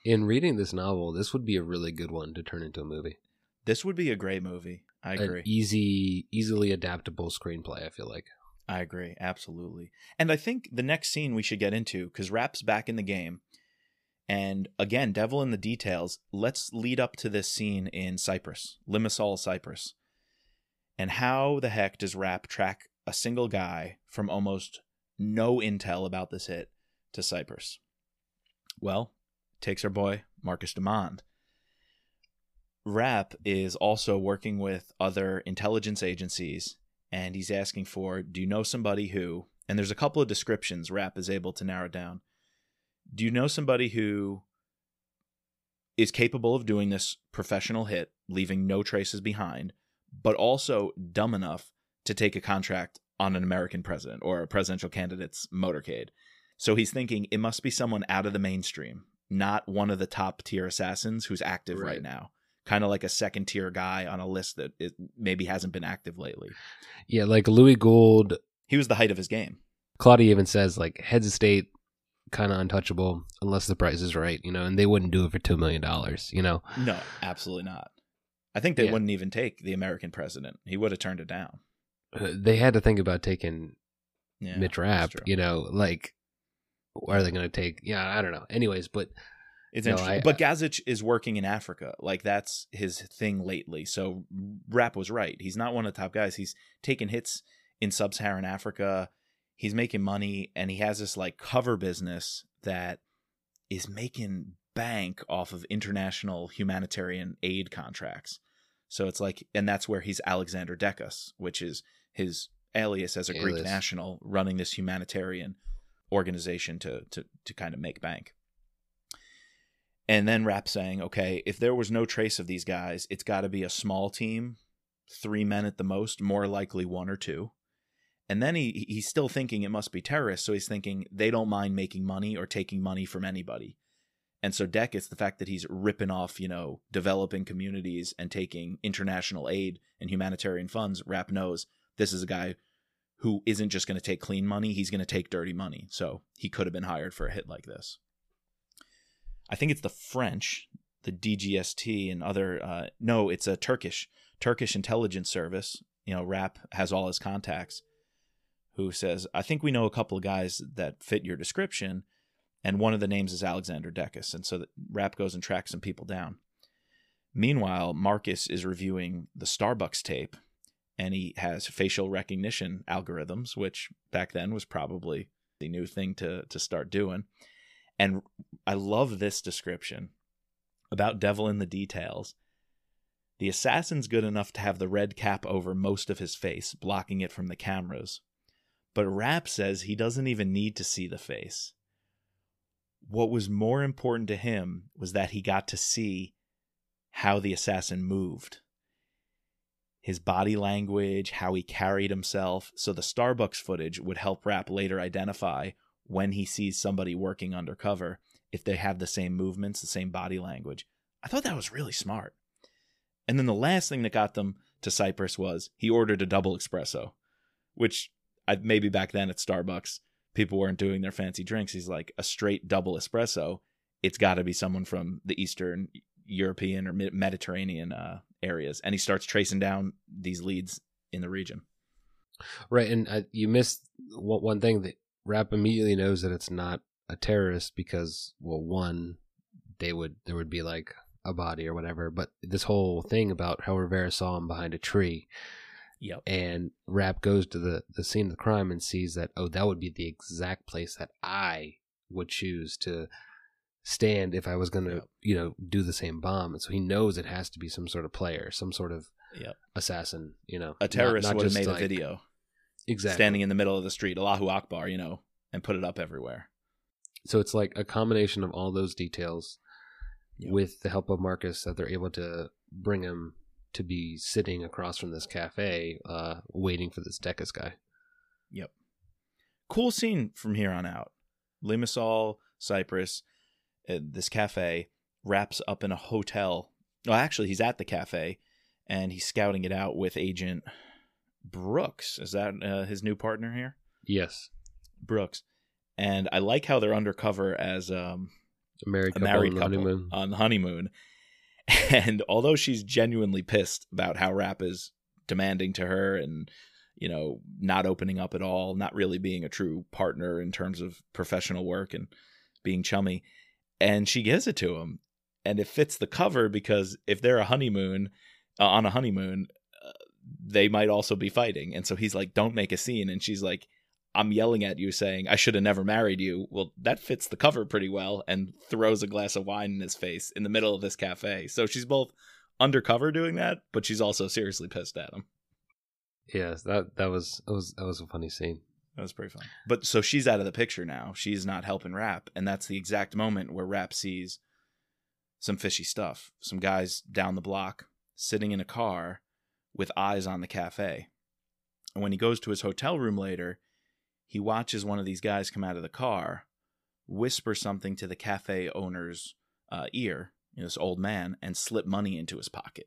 In reading this novel, this would be a really good one to turn into a movie. This would be a great movie. I agree. An easy, easily adaptable screenplay. I feel like. I agree, absolutely. And I think the next scene we should get into because Rapp's back in the game, and again, devil in the details. Let's lead up to this scene in Cyprus, Limassol, Cyprus. And how the heck does Rapp track a single guy from almost no intel about this hit to Cyprus? Well, takes our boy Marcus Dumond. Rapp is also working with other intelligence agencies and he's asking for do you know somebody who and there's a couple of descriptions Rapp is able to narrow down. Do you know somebody who is capable of doing this professional hit, leaving no traces behind, but also dumb enough to take a contract on an American president or a presidential candidate's motorcade? So he's thinking it must be someone out of the mainstream, not one of the top tier assassins who's active right, Right. now. Kind of like a second tier guy on a list that it maybe hasn't been active lately. Yeah, like Louis Gould, He was the height of his game. Claudia even says like heads of state kind of untouchable unless the price is right, you know, and they wouldn't do it for two million dollars, you know. No, absolutely not. I think they Yeah. wouldn't even take the American president. He would have turned it down. Uh, They had to think about taking Yeah, Mitch Rapp, you know, like are they going to take? Yeah, I don't know. Anyways, but It's No, interesting. I- but Gazich is working in Africa. Like that's his thing lately. So Rapp was right. He's not one of the top guys. He's taking hits in sub-Saharan Africa. He's making money and he has this like cover business that is making bank off of international humanitarian aid contracts. So it's like and that's where he's Alexander Dekas, which is his alias as a Greek national running this humanitarian organization to to to kind of make bank. And then Rapp saying, okay, if there was no trace of these guys, it's got to be a small team, three men at the most, more likely one or two. And then he he's still thinking it must be terrorists, so he's thinking they don't mind making money or taking money from anybody. And so Deck, it's the fact that he's ripping off, you know, developing communities and taking international aid and humanitarian funds. Rapp knows this is a guy who isn't just going to take clean money; he's going to take dirty money. So he could have been hired for a hit like this. I think it's the French, the DGST, and other. Uh, no, it's a Turkish Turkish intelligence service. You know, Rapp has all his contacts. Who says, "I think we know a couple of guys that fit your description." and one of the names is Alexander Dekas, and so Rapp goes and tracks some people down. Meanwhile, Marcus is reviewing the Starbucks tape, and he has facial recognition algorithms, which back then was probably the new thing to to start doing. And I love this description about Devil in the details. The assassin's good enough to have the red cap over most of his face, blocking it from the cameras. But Rapp says he doesn't even need to see the face. What was more important to him was that he got to see how the assassin moved. His body language how he carried himself. So the starbucks footage would help Rapp later identify when he sees somebody working undercover if they have the same movements the same body language. I thought that was really smart. And then the last thing that got them to cyprus was he ordered a double espresso which Maybe back then at starbucks people weren't doing their fancy drinks. He's like a straight double espresso. It's got to be someone from the Eastern European or Mediterranean uh, areas, and he starts tracing down these leads in the region. right, and uh, you missed one one thing that Rapp immediately knows that it's not a terrorist because, well, one, they would there would be like a body or whatever, but this whole thing about how Rivera saw him behind a tree. Yep. and Rapp goes to the, the scene of the crime and sees that oh that would be the exact place that I would choose to stand if I was going to Yep. you know do the same bomb and so he knows it has to be some sort of player some sort of Yep. assassin you know A terrorist Not- not would have just, made like- a video exactly standing in the middle of the street, Allahu Akbar, you know, and put it up everywhere. so it's like a combination of all those details Yep. with the help of Marcus that they're able to bring him to be sitting across from this cafe uh waiting for this Dekas guy Yep. Cool scene from here on out. Limassol, Cyprus, uh, this cafe Rapp's up in a hotel. Well, actually, he's at the cafe and he's scouting it out with Agent Brooks. Is that uh, his new partner here? yes Brooks. And I like how they're undercover as um, a married a couple married on couple honeymoon on the honeymoon. And although she's genuinely pissed about how Rapp is demanding to her and, you know, not opening up at all, not really being a true partner in terms of professional work and being chummy, and she gives it to him. And it fits the cover because if they're a honeymoon, uh, on a honeymoon, uh, they might also be fighting. And so he's like, don't make a scene. And she's like, I'm yelling at you saying I should have never married you. Well, that fits the cover pretty well and throws a glass of wine in his face in the middle of this cafe. So she's both undercover doing that, but she's also seriously pissed at him. Yes, that that was that was that was a funny scene. That was pretty fun. But so she's out of the picture now. She's not helping Rapp, and that's the exact moment where Rapp sees some fishy stuff. Some guys down the block sitting in a car with eyes on the cafe. And when he goes to his hotel room later, he watches one of these guys come out of the car, whisper something to the cafe owner's uh, ear, you know, this old man, and slip money into his pocket.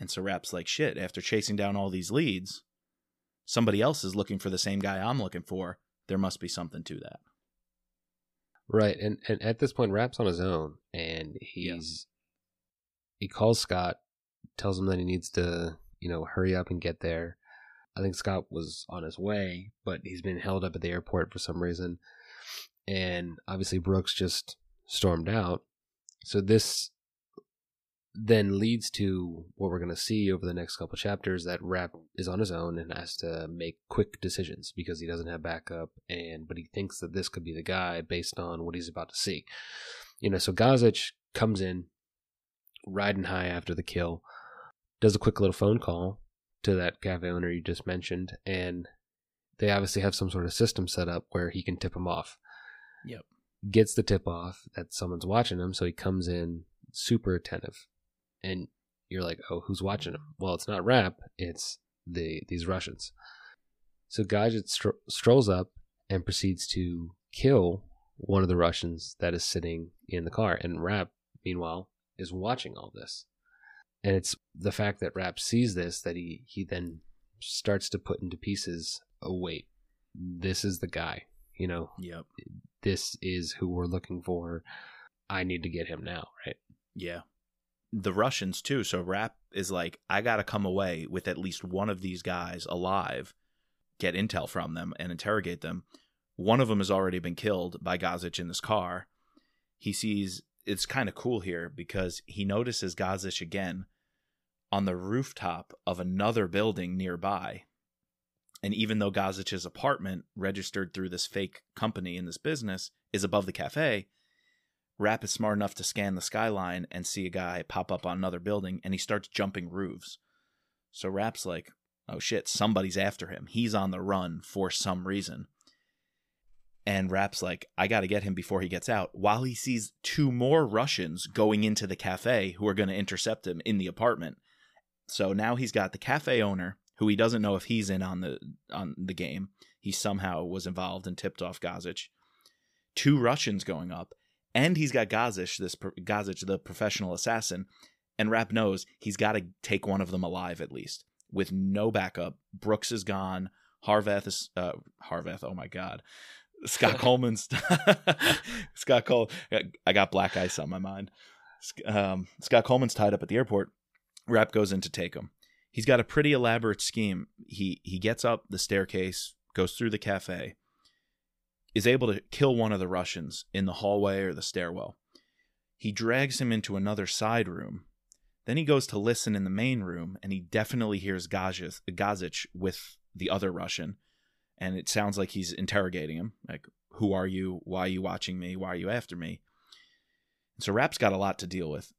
And so Rapp's like, shit, after chasing down all these leads, somebody else is looking for the same guy I'm looking for. There must be something to that. Right, and and at this point, Rapp's on his own, and he's he calls Scott, tells him that he needs to you know hurry up and get there. I think Scott was on his way, but he's been held up at the airport for some reason, and obviously Brooks just stormed out. So this then leads to what we're going to see over the next couple chapters that Rapp is on his own and has to make quick decisions because he doesn't have backup and but he thinks that this could be the guy based on what he's about to see. You know, so Gazich comes in riding high after the kill, does a quick little phone call to that cafe owner you just mentioned and they obviously have some sort of system set up where he can tip him off. Yep. Gets the tip off that someone's watching him, so he comes in super attentive and you're like, oh, who's watching him? Well, it's not Rapp, it's the these Russians. So Gazich stro- strolls up and proceeds to kill one of the Russians that is sitting in the car, and Rapp, meanwhile, is watching all this. And it's the fact that Rapp sees this that he he then starts to put into pieces. Oh wait, this is the guy. You know, Yep. this is who we're looking for. I need to get him now, right? Yeah. The Russians too. So Rapp is like, I gotta come away with at least one of these guys alive, get intel from them and interrogate them. One of them has already been killed by Gazich in this car. He sees it's kind of cool here because he notices Gazich again on the rooftop of another building nearby. And even though Gazich's apartment, registered through this fake company in this business, is above the cafe, Rapp is smart enough to scan the skyline and see a guy pop up on another building and he starts jumping roofs. So Rapp's like, oh shit, somebody's after him. He's on the run for some reason. And Rapp's like, I gotta get him before he gets out. While he sees two more Russians going into the cafe who are gonna intercept him in the apartment. So now he's got the cafe owner, who he doesn't know if he's in on the on the game. He somehow was involved and tipped off Gazich. Two Russians going up, and he's got Gazich, this Gazich, the professional assassin, and Rapp knows he's got to take one of them alive at least. With no backup, Brooks is gone. Harvath is uh, Harvath. Oh my God, Scott Coleman's Scott Cole. I got black ice on my mind. Um, Scott Coleman's tied up at the airport. Rapp goes in to take him. He's got a pretty elaborate scheme. He he gets up the staircase, goes through the cafe, is able to kill one of the Russians in the hallway or the stairwell. He drags him into another side room. Then he goes to listen in the main room, and he definitely hears Gazich, Gazic with the other Russian, and it sounds like he's interrogating him, like, "Who are you? Why are you watching me? Why are you after me?" So Rapp's got a lot to deal with.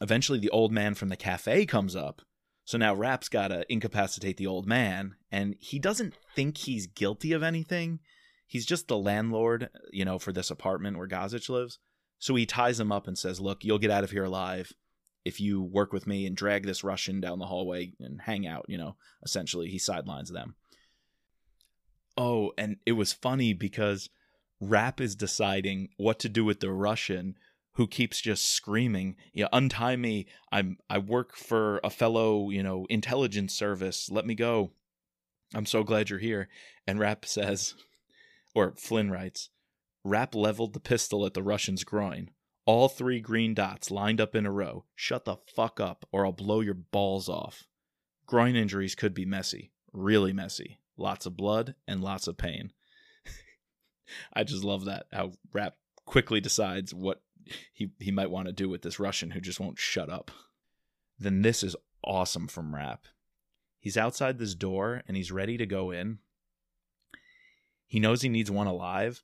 Eventually, the old man from the cafe comes up. So now Rapp's got to incapacitate the old man, and he doesn't think he's guilty of anything. He's just the landlord, you know, for this apartment where Gazich lives. So he ties him up and says, Look, you'll get out of here alive if you work with me and drag this Russian down the hallway and hang out, you know, essentially. He sidelines them. Oh, and it was funny because Rapp is deciding what to do with the Russian who keeps just screaming, "Yeah, untie me! I'm I work for a fellow, you know, intelligence service. Let me go. I'm so glad you're here." And Rapp says, or Flynn writes, Rapp leveled the pistol at the Russian's groin. All three green dots lined up in a row. Shut the fuck up, or I'll blow your balls off. Groin injuries could be messy, really messy. Lots of blood and lots of pain. I just love that how Rapp quickly decides what he he might want to do with this Russian who just won't shut up. Then this is awesome from Rapp. He's outside this door and he's ready to go in. He knows he needs one alive.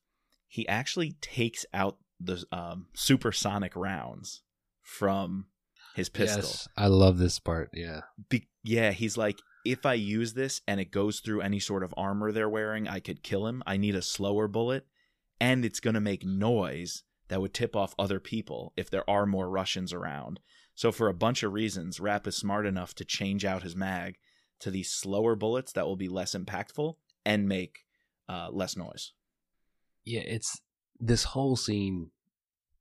He actually takes out the um, supersonic rounds from his pistol. Yes, I love this part. Yeah. Be- yeah, he's like, if I use this and it goes through any sort of armor they're wearing, I could kill him. I need a slower bullet, and it's going to make noise that would tip off other people if there are more Russians around. So, for a bunch of reasons, Rapp is smart enough to change out his mag to these slower bullets that will be less impactful and make uh, less noise. Yeah, it's this whole scene,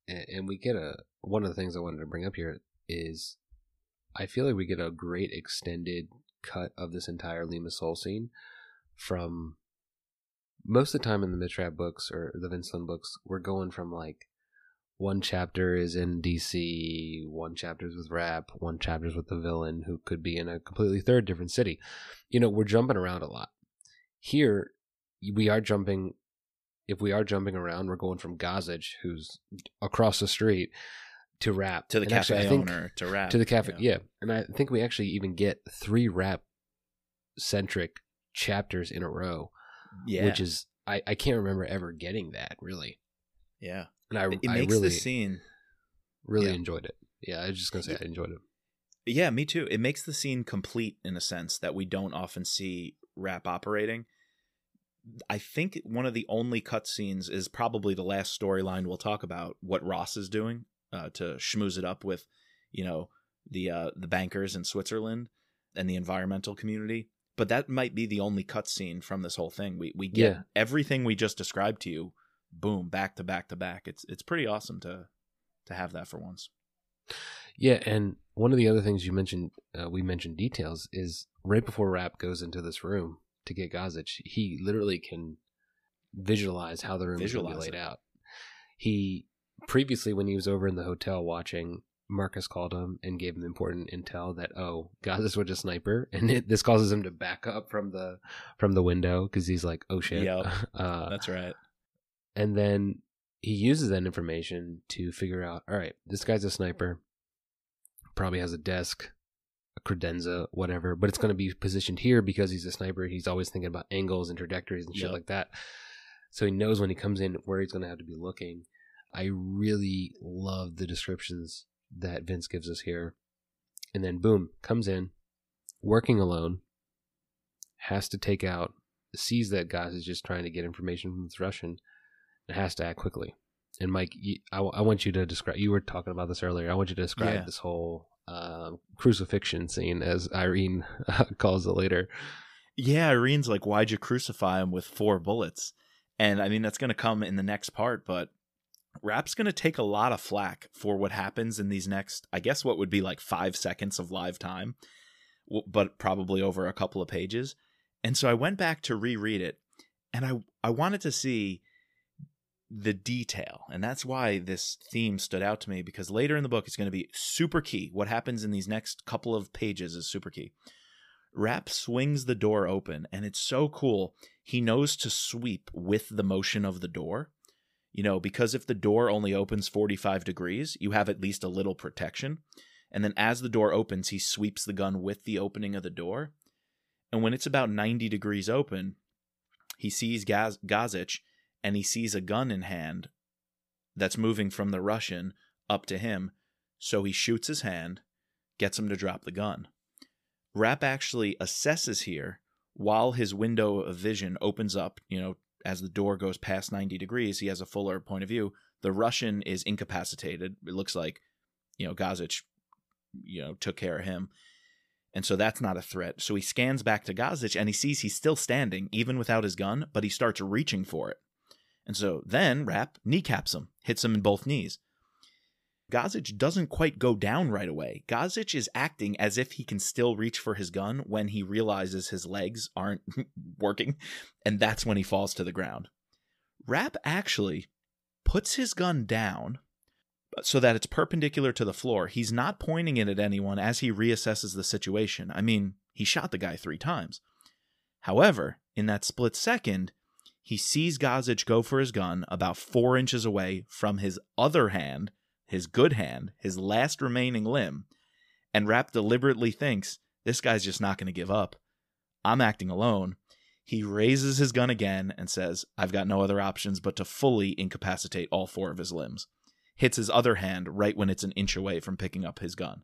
and we get a one of the things I wanted to bring up here is I feel like we get a great extended cut of this entire Limassol scene from most of the time in the Mitch Rapp books or the Vince Flynn books, we're going from like one chapter is in DC, one chapter is with Rapp, one chapter is with the villain who could be in a completely third different city. You know, we're jumping around a lot. Here, we are jumping. If we are jumping around, we're going from Gazich, who's across the street, to Rapp To the And cafe actually, think- owner, to Rapp. to the cafe. yeah. Yeah. and I think we actually even get three Rapp centric chapters in a row, Yeah. which is I I can't remember ever getting that really, yeah. And I It I makes really the scene really yeah. enjoyed it. Yeah, I was just gonna say I enjoyed it. Yeah, me too. It makes the scene complete in a sense that we don't often see Rapp operating. I think one of the only cutscenes is probably the last storyline we'll talk about what Ross is doing uh, to schmooze it up with, you know, the uh, the bankers in Switzerland and the environmental community. But that might be the only cutscene from this whole thing. We we get Yeah. everything we just described to you, boom, back to back to back. It's it's pretty awesome to to have that for once. Yeah, and one of the other things you mentioned, uh, we mentioned details, is right before Rapp goes into this room to get Gazich, he literally can visualize how the room is laid it. out. He previously, when he was over in the hotel watching, Marcus called him and gave him important intel that oh, Gazich was a sniper, and it, this causes him to back up from the from the window because he's like, oh shit, Yep. uh, That's right. And then he uses that information to figure out all right this guy's a sniper. Probably has a desk a credenza whatever but it's going to be positioned here because he's a sniper. He's always thinking about angles and trajectories and shit Yep. like that. So he knows when he comes in where he's going to have to be looking. I really love the descriptions that vince gives us here. And then boom comes in working alone has to take out sees that guy is just trying to get information from this russian and has to act quickly. And Mike, you, I, I want you to describe. You were talking about this earlier. I want you to describe Yeah. this whole uh, crucifixion scene, as Irene calls it later. Yeah, Irene's like, why'd you crucify him with four bullets? And I mean, that's going to come in the next part, but Rapp's going to take a lot of flack for what happens in these next, I guess, what would be like five seconds of live time, but probably over a couple of pages. And so I went back to reread it, and I I wanted to see the detail, and that's why this theme stood out to me because later in the book it's going to be super key. What happens in these next couple of pages is super key. Rapp swings the door open, and it's so cool. He knows to sweep with the motion of the door. You know, because if the door only opens 45 degrees, you have at least a little protection. And then as the door opens, he sweeps the gun with the opening of the door. And when it's about 90 degrees open, he sees Gaz- Gazich and he sees a gun in hand that's moving from the Russian up to him. So he shoots his hand, gets him to drop the gun. Rapp actually assesses here while his window of vision opens up, you know, as the door goes past 90 degrees, he has a fuller point of view. The Russian is incapacitated. It looks like, you know, Gazich, you know, took care of him. And so that's not a threat. So he scans back to Gazich and he sees he's still standing, even without his gun, but he starts reaching for it. And so then Rapp kneecaps him, hits him in both knees. Gazich doesn't quite go down right away. Gazich is acting as if he can still reach for his gun when he realizes his legs aren't working, and that's when he falls to the ground. Rapp actually puts his gun down so that it's perpendicular to the floor. He's not pointing it at anyone as he reassesses the situation. I mean, he shot the guy three times. However, in that split second, he sees Gazich go for his gun about four inches away from his other hand, his good hand, his last remaining limb, and Rapp deliberately thinks, this guy's just not going to give up. I'm acting alone. He raises his gun again and says, I've got no other options but to fully incapacitate all four of his limbs. Hits his other hand right when it's an inch away from picking up his gun.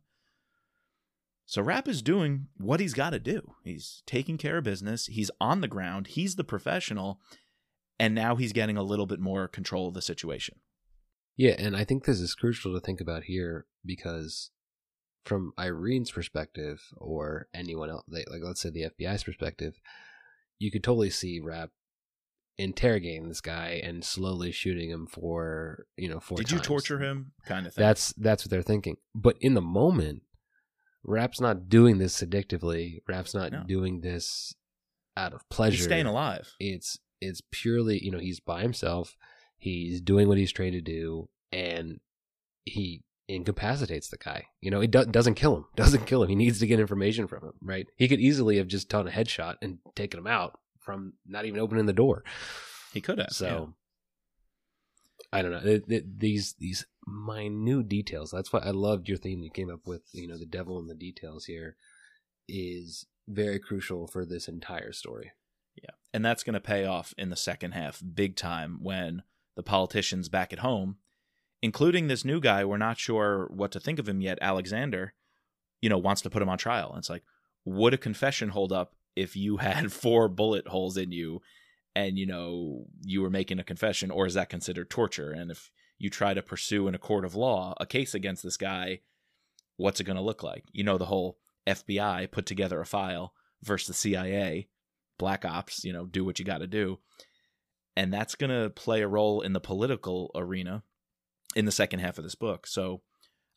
So Rapp is doing what he's got to do. He's taking care of business. He's on the ground. He's the professional. And now he's getting a little bit more control of the situation. Yeah, and I think this is crucial to think about here because from Irene's perspective or anyone else, like let's say the FBI's perspective, you could totally see Rapp interrogating this guy and slowly shooting him for you know four. Did times. you torture him? Kind of thing. That's that's what they're thinking. But in the moment, Rapp's not doing this seductively. Rapp's not No. doing this out of pleasure. he's staying alive. It's it's purely you know he's by himself. He's doing what he's trained to do, and he incapacitates the guy. You know, it do- doesn't kill him. Doesn't kill him. He needs to get information from him. Right? He could easily have just done a headshot and taken him out from not even opening the door. He could have. So I don't know. It, it, these these minute details. That's why I loved your theme you came up with. You know, the devil in the details here is very crucial for this entire story. And that's going to pay off in the second half big time when the politicians back at home, including this new guy, we're not sure what to think of him yet, Alexander, you know, wants to put him on trial. And it's like, would a confession hold up if you had four bullet holes in you and, you know, you were making a confession, or is that considered torture? And if you try to pursue in a court of law a case against this guy, what's it going to look like? You know, the whole FBI put together a file versus the CIA black ops you know do what you got to do. And that's going to play a role in the political arena in the second half of this book. So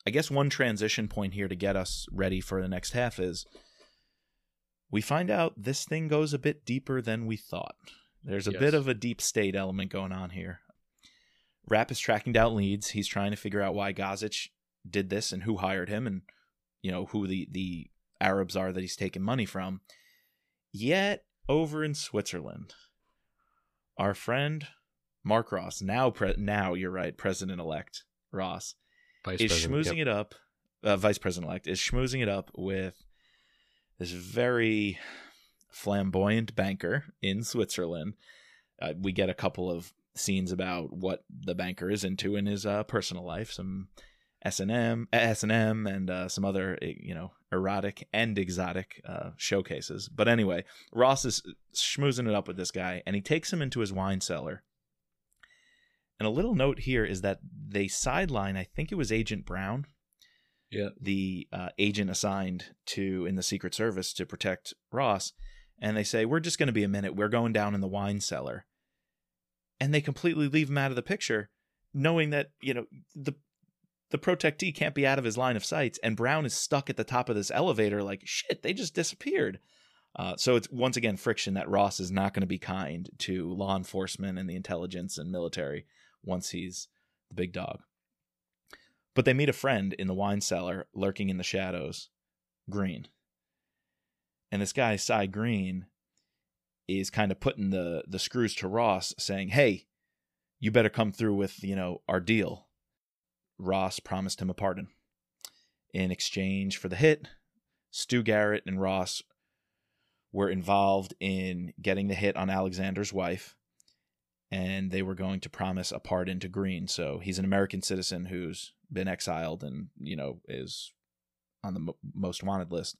i guess one transition point here to get us ready for the next half is we find out this thing goes a bit deeper than we thought. There's a Yes. bit of a deep state element going on here. Rapp is tracking down leads. He's trying to figure out why Gazich did this and who hired him and you know who the the arabs are that he's taking money from. Yet over in Switzerland, our friend Mark Ross, now pre- now you're right, President elect Ross, Vice is schmoozing yep. it up. Uh, Vice President elect is schmoozing it up with this very flamboyant banker in Switzerland. Uh, we get a couple of scenes about what the banker is into in his uh, personal life, some S and M, S and M, and uh, some other eh, you know erotic and exotic uh, showcases. But anyway, Ross is schmoozing it up with this guy, and he takes him into his wine cellar. And a little note here is that they sideline, I think it was Agent Brown, Yeah. the uh, agent assigned to in the Secret Service to protect Ross, and they say we're just going to be a minute. We're going down in the wine cellar, and they completely leave him out of the picture, knowing that you know the the protectee can't be out of his line of sight, and Brown is stuck at the top of this elevator. Like shit, they just disappeared. Uh, so it's once again friction that Ross is not going to be kind to law enforcement and the intelligence and military once he's the big dog. But they meet a friend in the wine cellar lurking in the shadows, Green. And this guy, Cy Green, is kind of putting the, the screws to Ross, saying, Hey, you better come through with, you know, our deal. Ross promised him a pardon. In exchange for the hit, Stu Garrett and Ross were involved in getting the hit on Alexander's wife, and they were going to promise a pardon to Green. So he's an American citizen who's been exiled and you know is on the mo- most wanted list,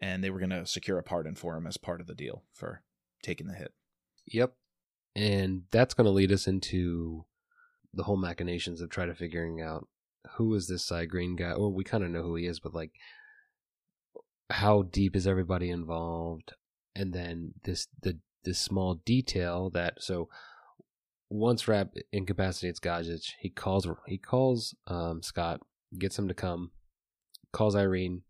and they were going to secure a pardon for him as part of the deal for taking the hit. Yep. And that's going to lead us into the whole machinations of trying to figuring out who is this Cy Green guy. Or we kind of know who he is, but like, how deep is everybody involved? And then this the this small detail that so once Rapp incapacitates Gazich, he calls he calls um, Scott, gets him to come, calls Irene.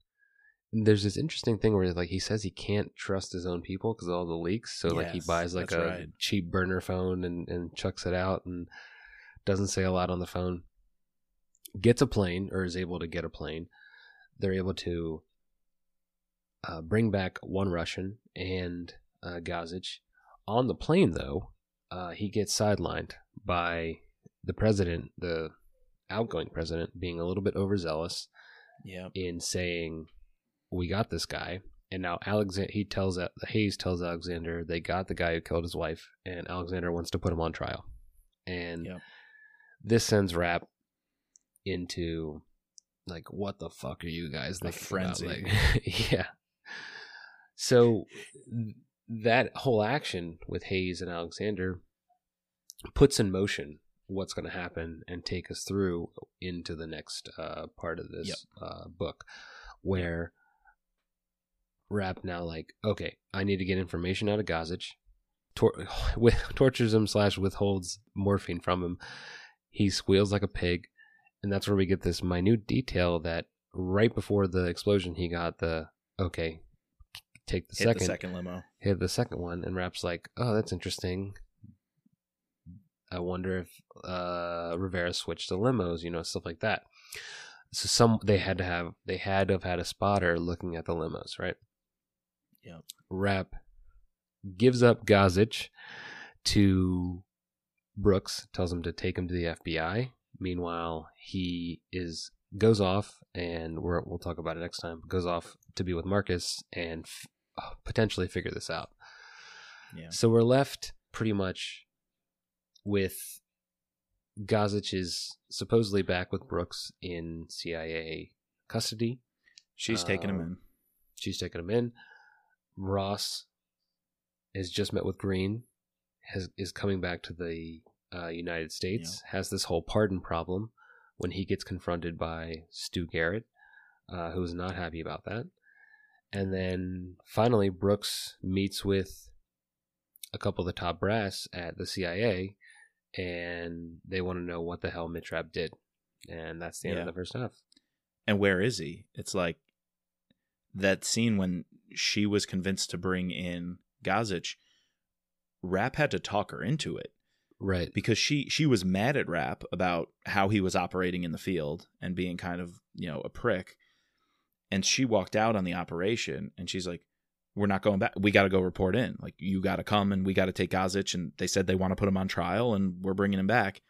And there's this interesting thing where like he says he can't trust his own people because all the leaks. So like he buys like a right. cheap burner phone and and chucks it out and doesn't say a lot on the phone. Gets a plane or is able to get a plane. They're able to uh, bring back one Russian and uh, Gazich. On the plane, though, uh, he gets sidelined by the president, the outgoing president, being a little bit overzealous Yeah. in saying, "We got this guy." And now Alexander, he tells Hayes tells Alexander they got the guy who killed his wife, and Alexander wants to put him on trial. And Yep. this sends Rapp into like, what the fuck are you guys about? frenzy. Like, yeah. So that whole action with Hayes and Alexander puts in motion what's going to happen and take us through into the next uh, part of this Yep. uh, book, where Rapp now like, okay, I need to get information out of Gazich. Tor- with, tortures him slash withholds morphine from him. He squeals like a pig, and that's where we get this minute detail that right before the explosion, he got the okay, take the Hit second, the second limo. hit the second one, and Rapp's like, oh, that's interesting. I wonder if uh, Rivera switched to limos, you know, stuff like that. So some they had to have they had to have had a spotter looking at the limos, right? Yeah. Rapp gives up Gazich to Brooks, tells him to take him to the FBI. Meanwhile, he is goes off, and we're, we'll talk about it next time. Goes off to be with Marcus and f- uh, potentially figure this out. Yeah. So we're left pretty much with Gazich is supposedly back with Brooks in CIA custody. She's taking him Um, in. She's taking him in. Ross has just met with Green, has is coming back to the uh, United States. Has this whole pardon problem when he gets confronted by Stu Garrett, uh, who is not happy about that. And then finally, Brooks meets with a couple of the top brass at the CIA, and they want to know what the hell Mitch Rapp did. And that's the end Yeah. of the first half. And where is he? It's like that scene when she was convinced to bring in Gazich. Rapp had to talk her into it Right. because she she was mad at Rapp about how he was operating in the field and being kind of you know a prick. And she walked out on the operation, and she's like, "We're not going back. We got to go report in. Like you got to come, and we got to take Gazich." And they said they want to put him on trial, and we're bringing him back.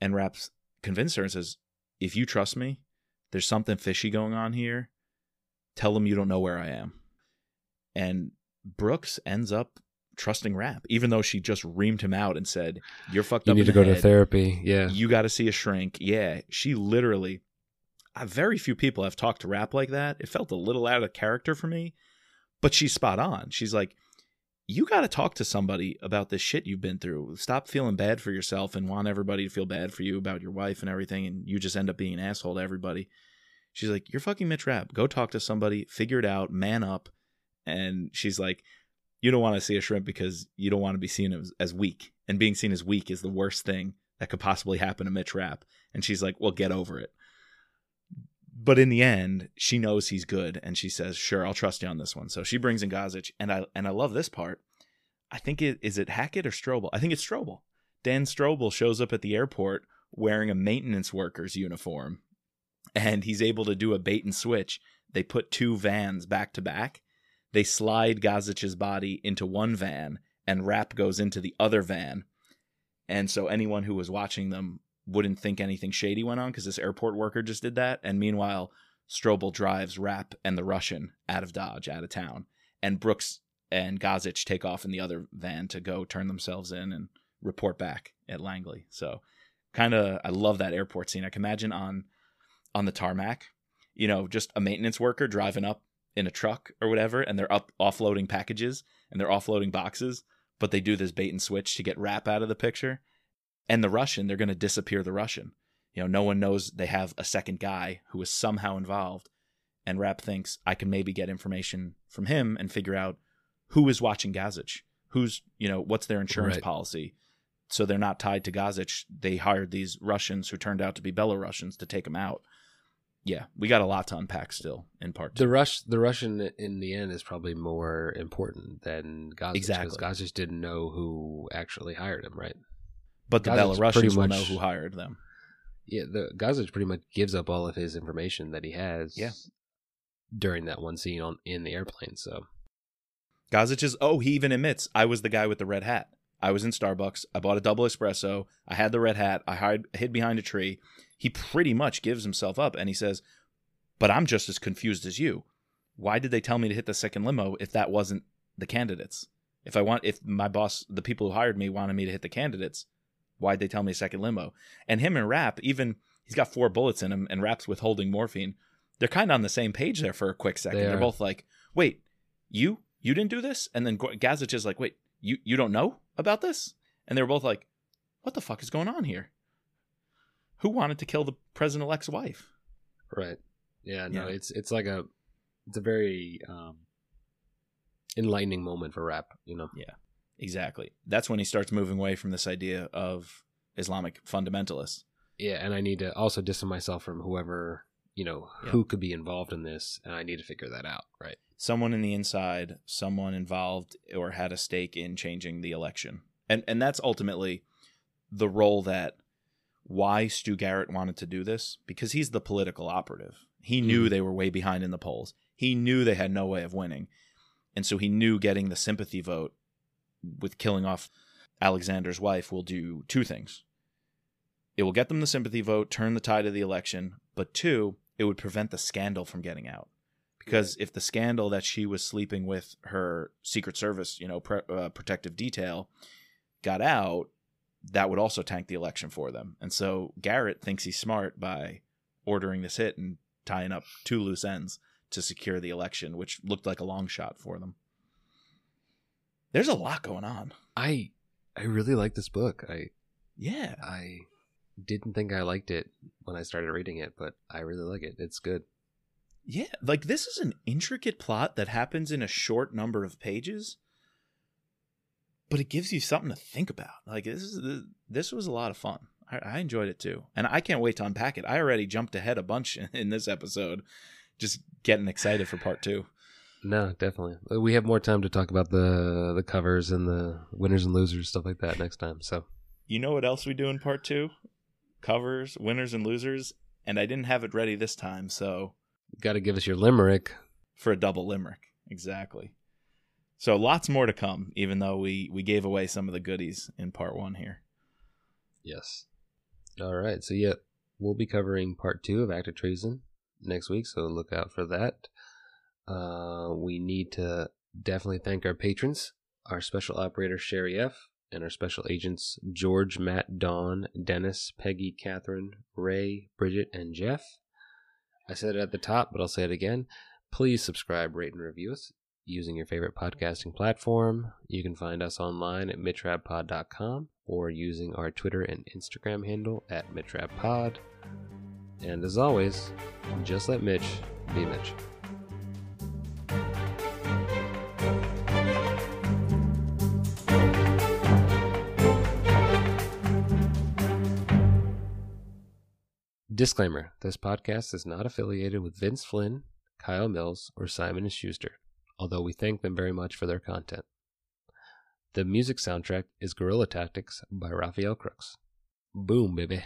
And Rapp's convinced her and says, "If you trust me, there's something fishy going on here. Tell them you don't know where I am." And Brooks ends up trusting Rapp, even though she just reamed him out and said, "You're fucked You up." You need to go to therapy. Yeah. You got to see a shrink. Yeah, she literally. Uh, very few people have talked to Rapp like that. It felt a little out of character for me, but she's spot on. She's like, you got to talk to somebody about this shit you've been through. Stop feeling bad for yourself and want everybody to feel bad for you about your wife and everything, and you just end up being an asshole to everybody. She's like, you're fucking Mitch Rapp. Go talk to somebody, figure it out, man up. And she's like, you don't want to see a shrimp because you don't want to be seen as, as weak. And being seen as weak is the worst thing that could possibly happen to Mitch Rapp. And she's like, well, get over it. But in the end, she knows he's good, and she says, "Sure, I'll trust you on this one." So she brings in Gazich, and I and I love this part. I think it is it Hackett or Strobel. I think it's Strobel. Dan Strobel shows up at the airport wearing a maintenance worker's uniform, and he's able to do a bait and switch. They put two vans back to back. They slide Gazich's body into one van, and Rapp goes into the other van. And so anyone who was watching them wouldn't think anything shady went on because this airport worker just did that. And meanwhile, Strobel drives Rapp and the Russian out of Dodge, out of town. And Brooks and Gazich take off in the other van to go turn themselves in and report back at Langley. So kind of I love that airport scene. I can imagine on on the tarmac, you know, just a maintenance worker driving up in a truck or whatever and they're up offloading packages and they're offloading boxes, but they do this bait and switch to get Rapp out of the picture. And the Russian, they're going to disappear the Russian. You know, no one knows they have a second guy who is somehow involved. And Rapp thinks I can maybe get information from him and figure out who is watching Gazich, who's, you know, what's their insurance Right. policy. So they're not tied to Gazich. They hired these Russians who turned out to be Belarusians to take him out. Yeah, we got a lot to unpack still in part two. The rush, the Russian in the end is probably more important than Gazich. Exactly. Because Gazich didn't know who actually hired him, right? but the Gazich Belarusians will know who hired them. Yeah, the Gazich pretty much gives up all of his information that he has. Yeah. During that one scene on in the airplane, so Gazich is, oh, he even admits, I was the guy with the red hat. I was in Starbucks. I bought a double espresso. I had the red hat. I hide, hid behind a tree. He pretty much gives himself up and he says, but I'm just as confused as you. Why did they tell me to hit the second limo if that wasn't the candidates? If I want, if my boss, the people who hired me wanted me to hit the candidates, why'd they tell me a second limo? And him and Rapp, even, he's got four bullets in him and Rapp's withholding morphine. They're kind of on the same page there for a quick second. They are are. both like, "Wait, you you didn't do this?" And then Gazich is like, "Wait, you you don't know about this?" And they were both like, "What the fuck is going on here? Who wanted to kill the president elect's wife?" Right. Yeah. No, Yeah. it's it's like a it's a very um, enlightening moment for Rapp. You know. Yeah. Exactly. That's when he starts moving away from this idea of Islamic fundamentalists. Yeah, and I need to also distance myself from whoever you know Yeah. who could be involved in this, and I need to figure that out. Right. Someone in the inside, someone involved or had a stake in changing the election. And and that's ultimately the role that why Stu Garrett wanted to do this because he's the political operative. He knew Mhm. they were way behind in the polls. He knew they had no way of winning. And so he knew getting the sympathy vote with killing off Alexander's wife will do two things. It will get them the sympathy vote, turn the tide of the election, but two, it would prevent the scandal from getting out. Because if the scandal that she was sleeping with her Secret Service, you know, pre- uh, protective detail got out, that would also tank the election for them. And so Garrett thinks he's smart by ordering this hit and tying up two loose ends to secure the election, which looked like a long shot for them. There's a lot going on. I I really like this book. I Yeah. I didn't think I liked it when I started reading it, but I really like it. It's good. Yeah, like this is an intricate plot that happens in a short number of pages, but it gives you something to think about. Like this is this was a lot of fun. I, I enjoyed it too, and I can't wait to unpack it. I already jumped ahead a bunch in this episode, just getting excited for part two. No, definitely. Uh, We have more time to talk about the the covers and the winners and losers stuff like that next time. So You know what else we do in part two? Covers, winners, and losers. And I didn't have it ready this time, so got to give us your limerick. for a double limerick. Exactly. So lots more to come, even though we we gave away some of the goodies in part one here. Yes. All right. So yeah, we'll be covering part two of Act of Treason next week. So look out for that. Uh, we need to definitely thank our patrons, our special operator Sherry F, and our special agents George, Matt, Don, Dennis, Peggy, Catherine, Ray, Bridget, and Jeff. I said it at the top, but I'll say it again. Please subscribe, rate, and review us using your favorite podcasting platform. You can find us online at mitrapod.com or using our Twitter and Instagram handle at mitrappod. And as always, just let Mitch be Mitch. Disclaimer This podcast is not affiliated with Vince Flynn, Kyle Mills, or Simon Schuster, although we thank them very much for their content. The music soundtrack is Guerrilla Tactics by Raphael Crooks. Boom, baby.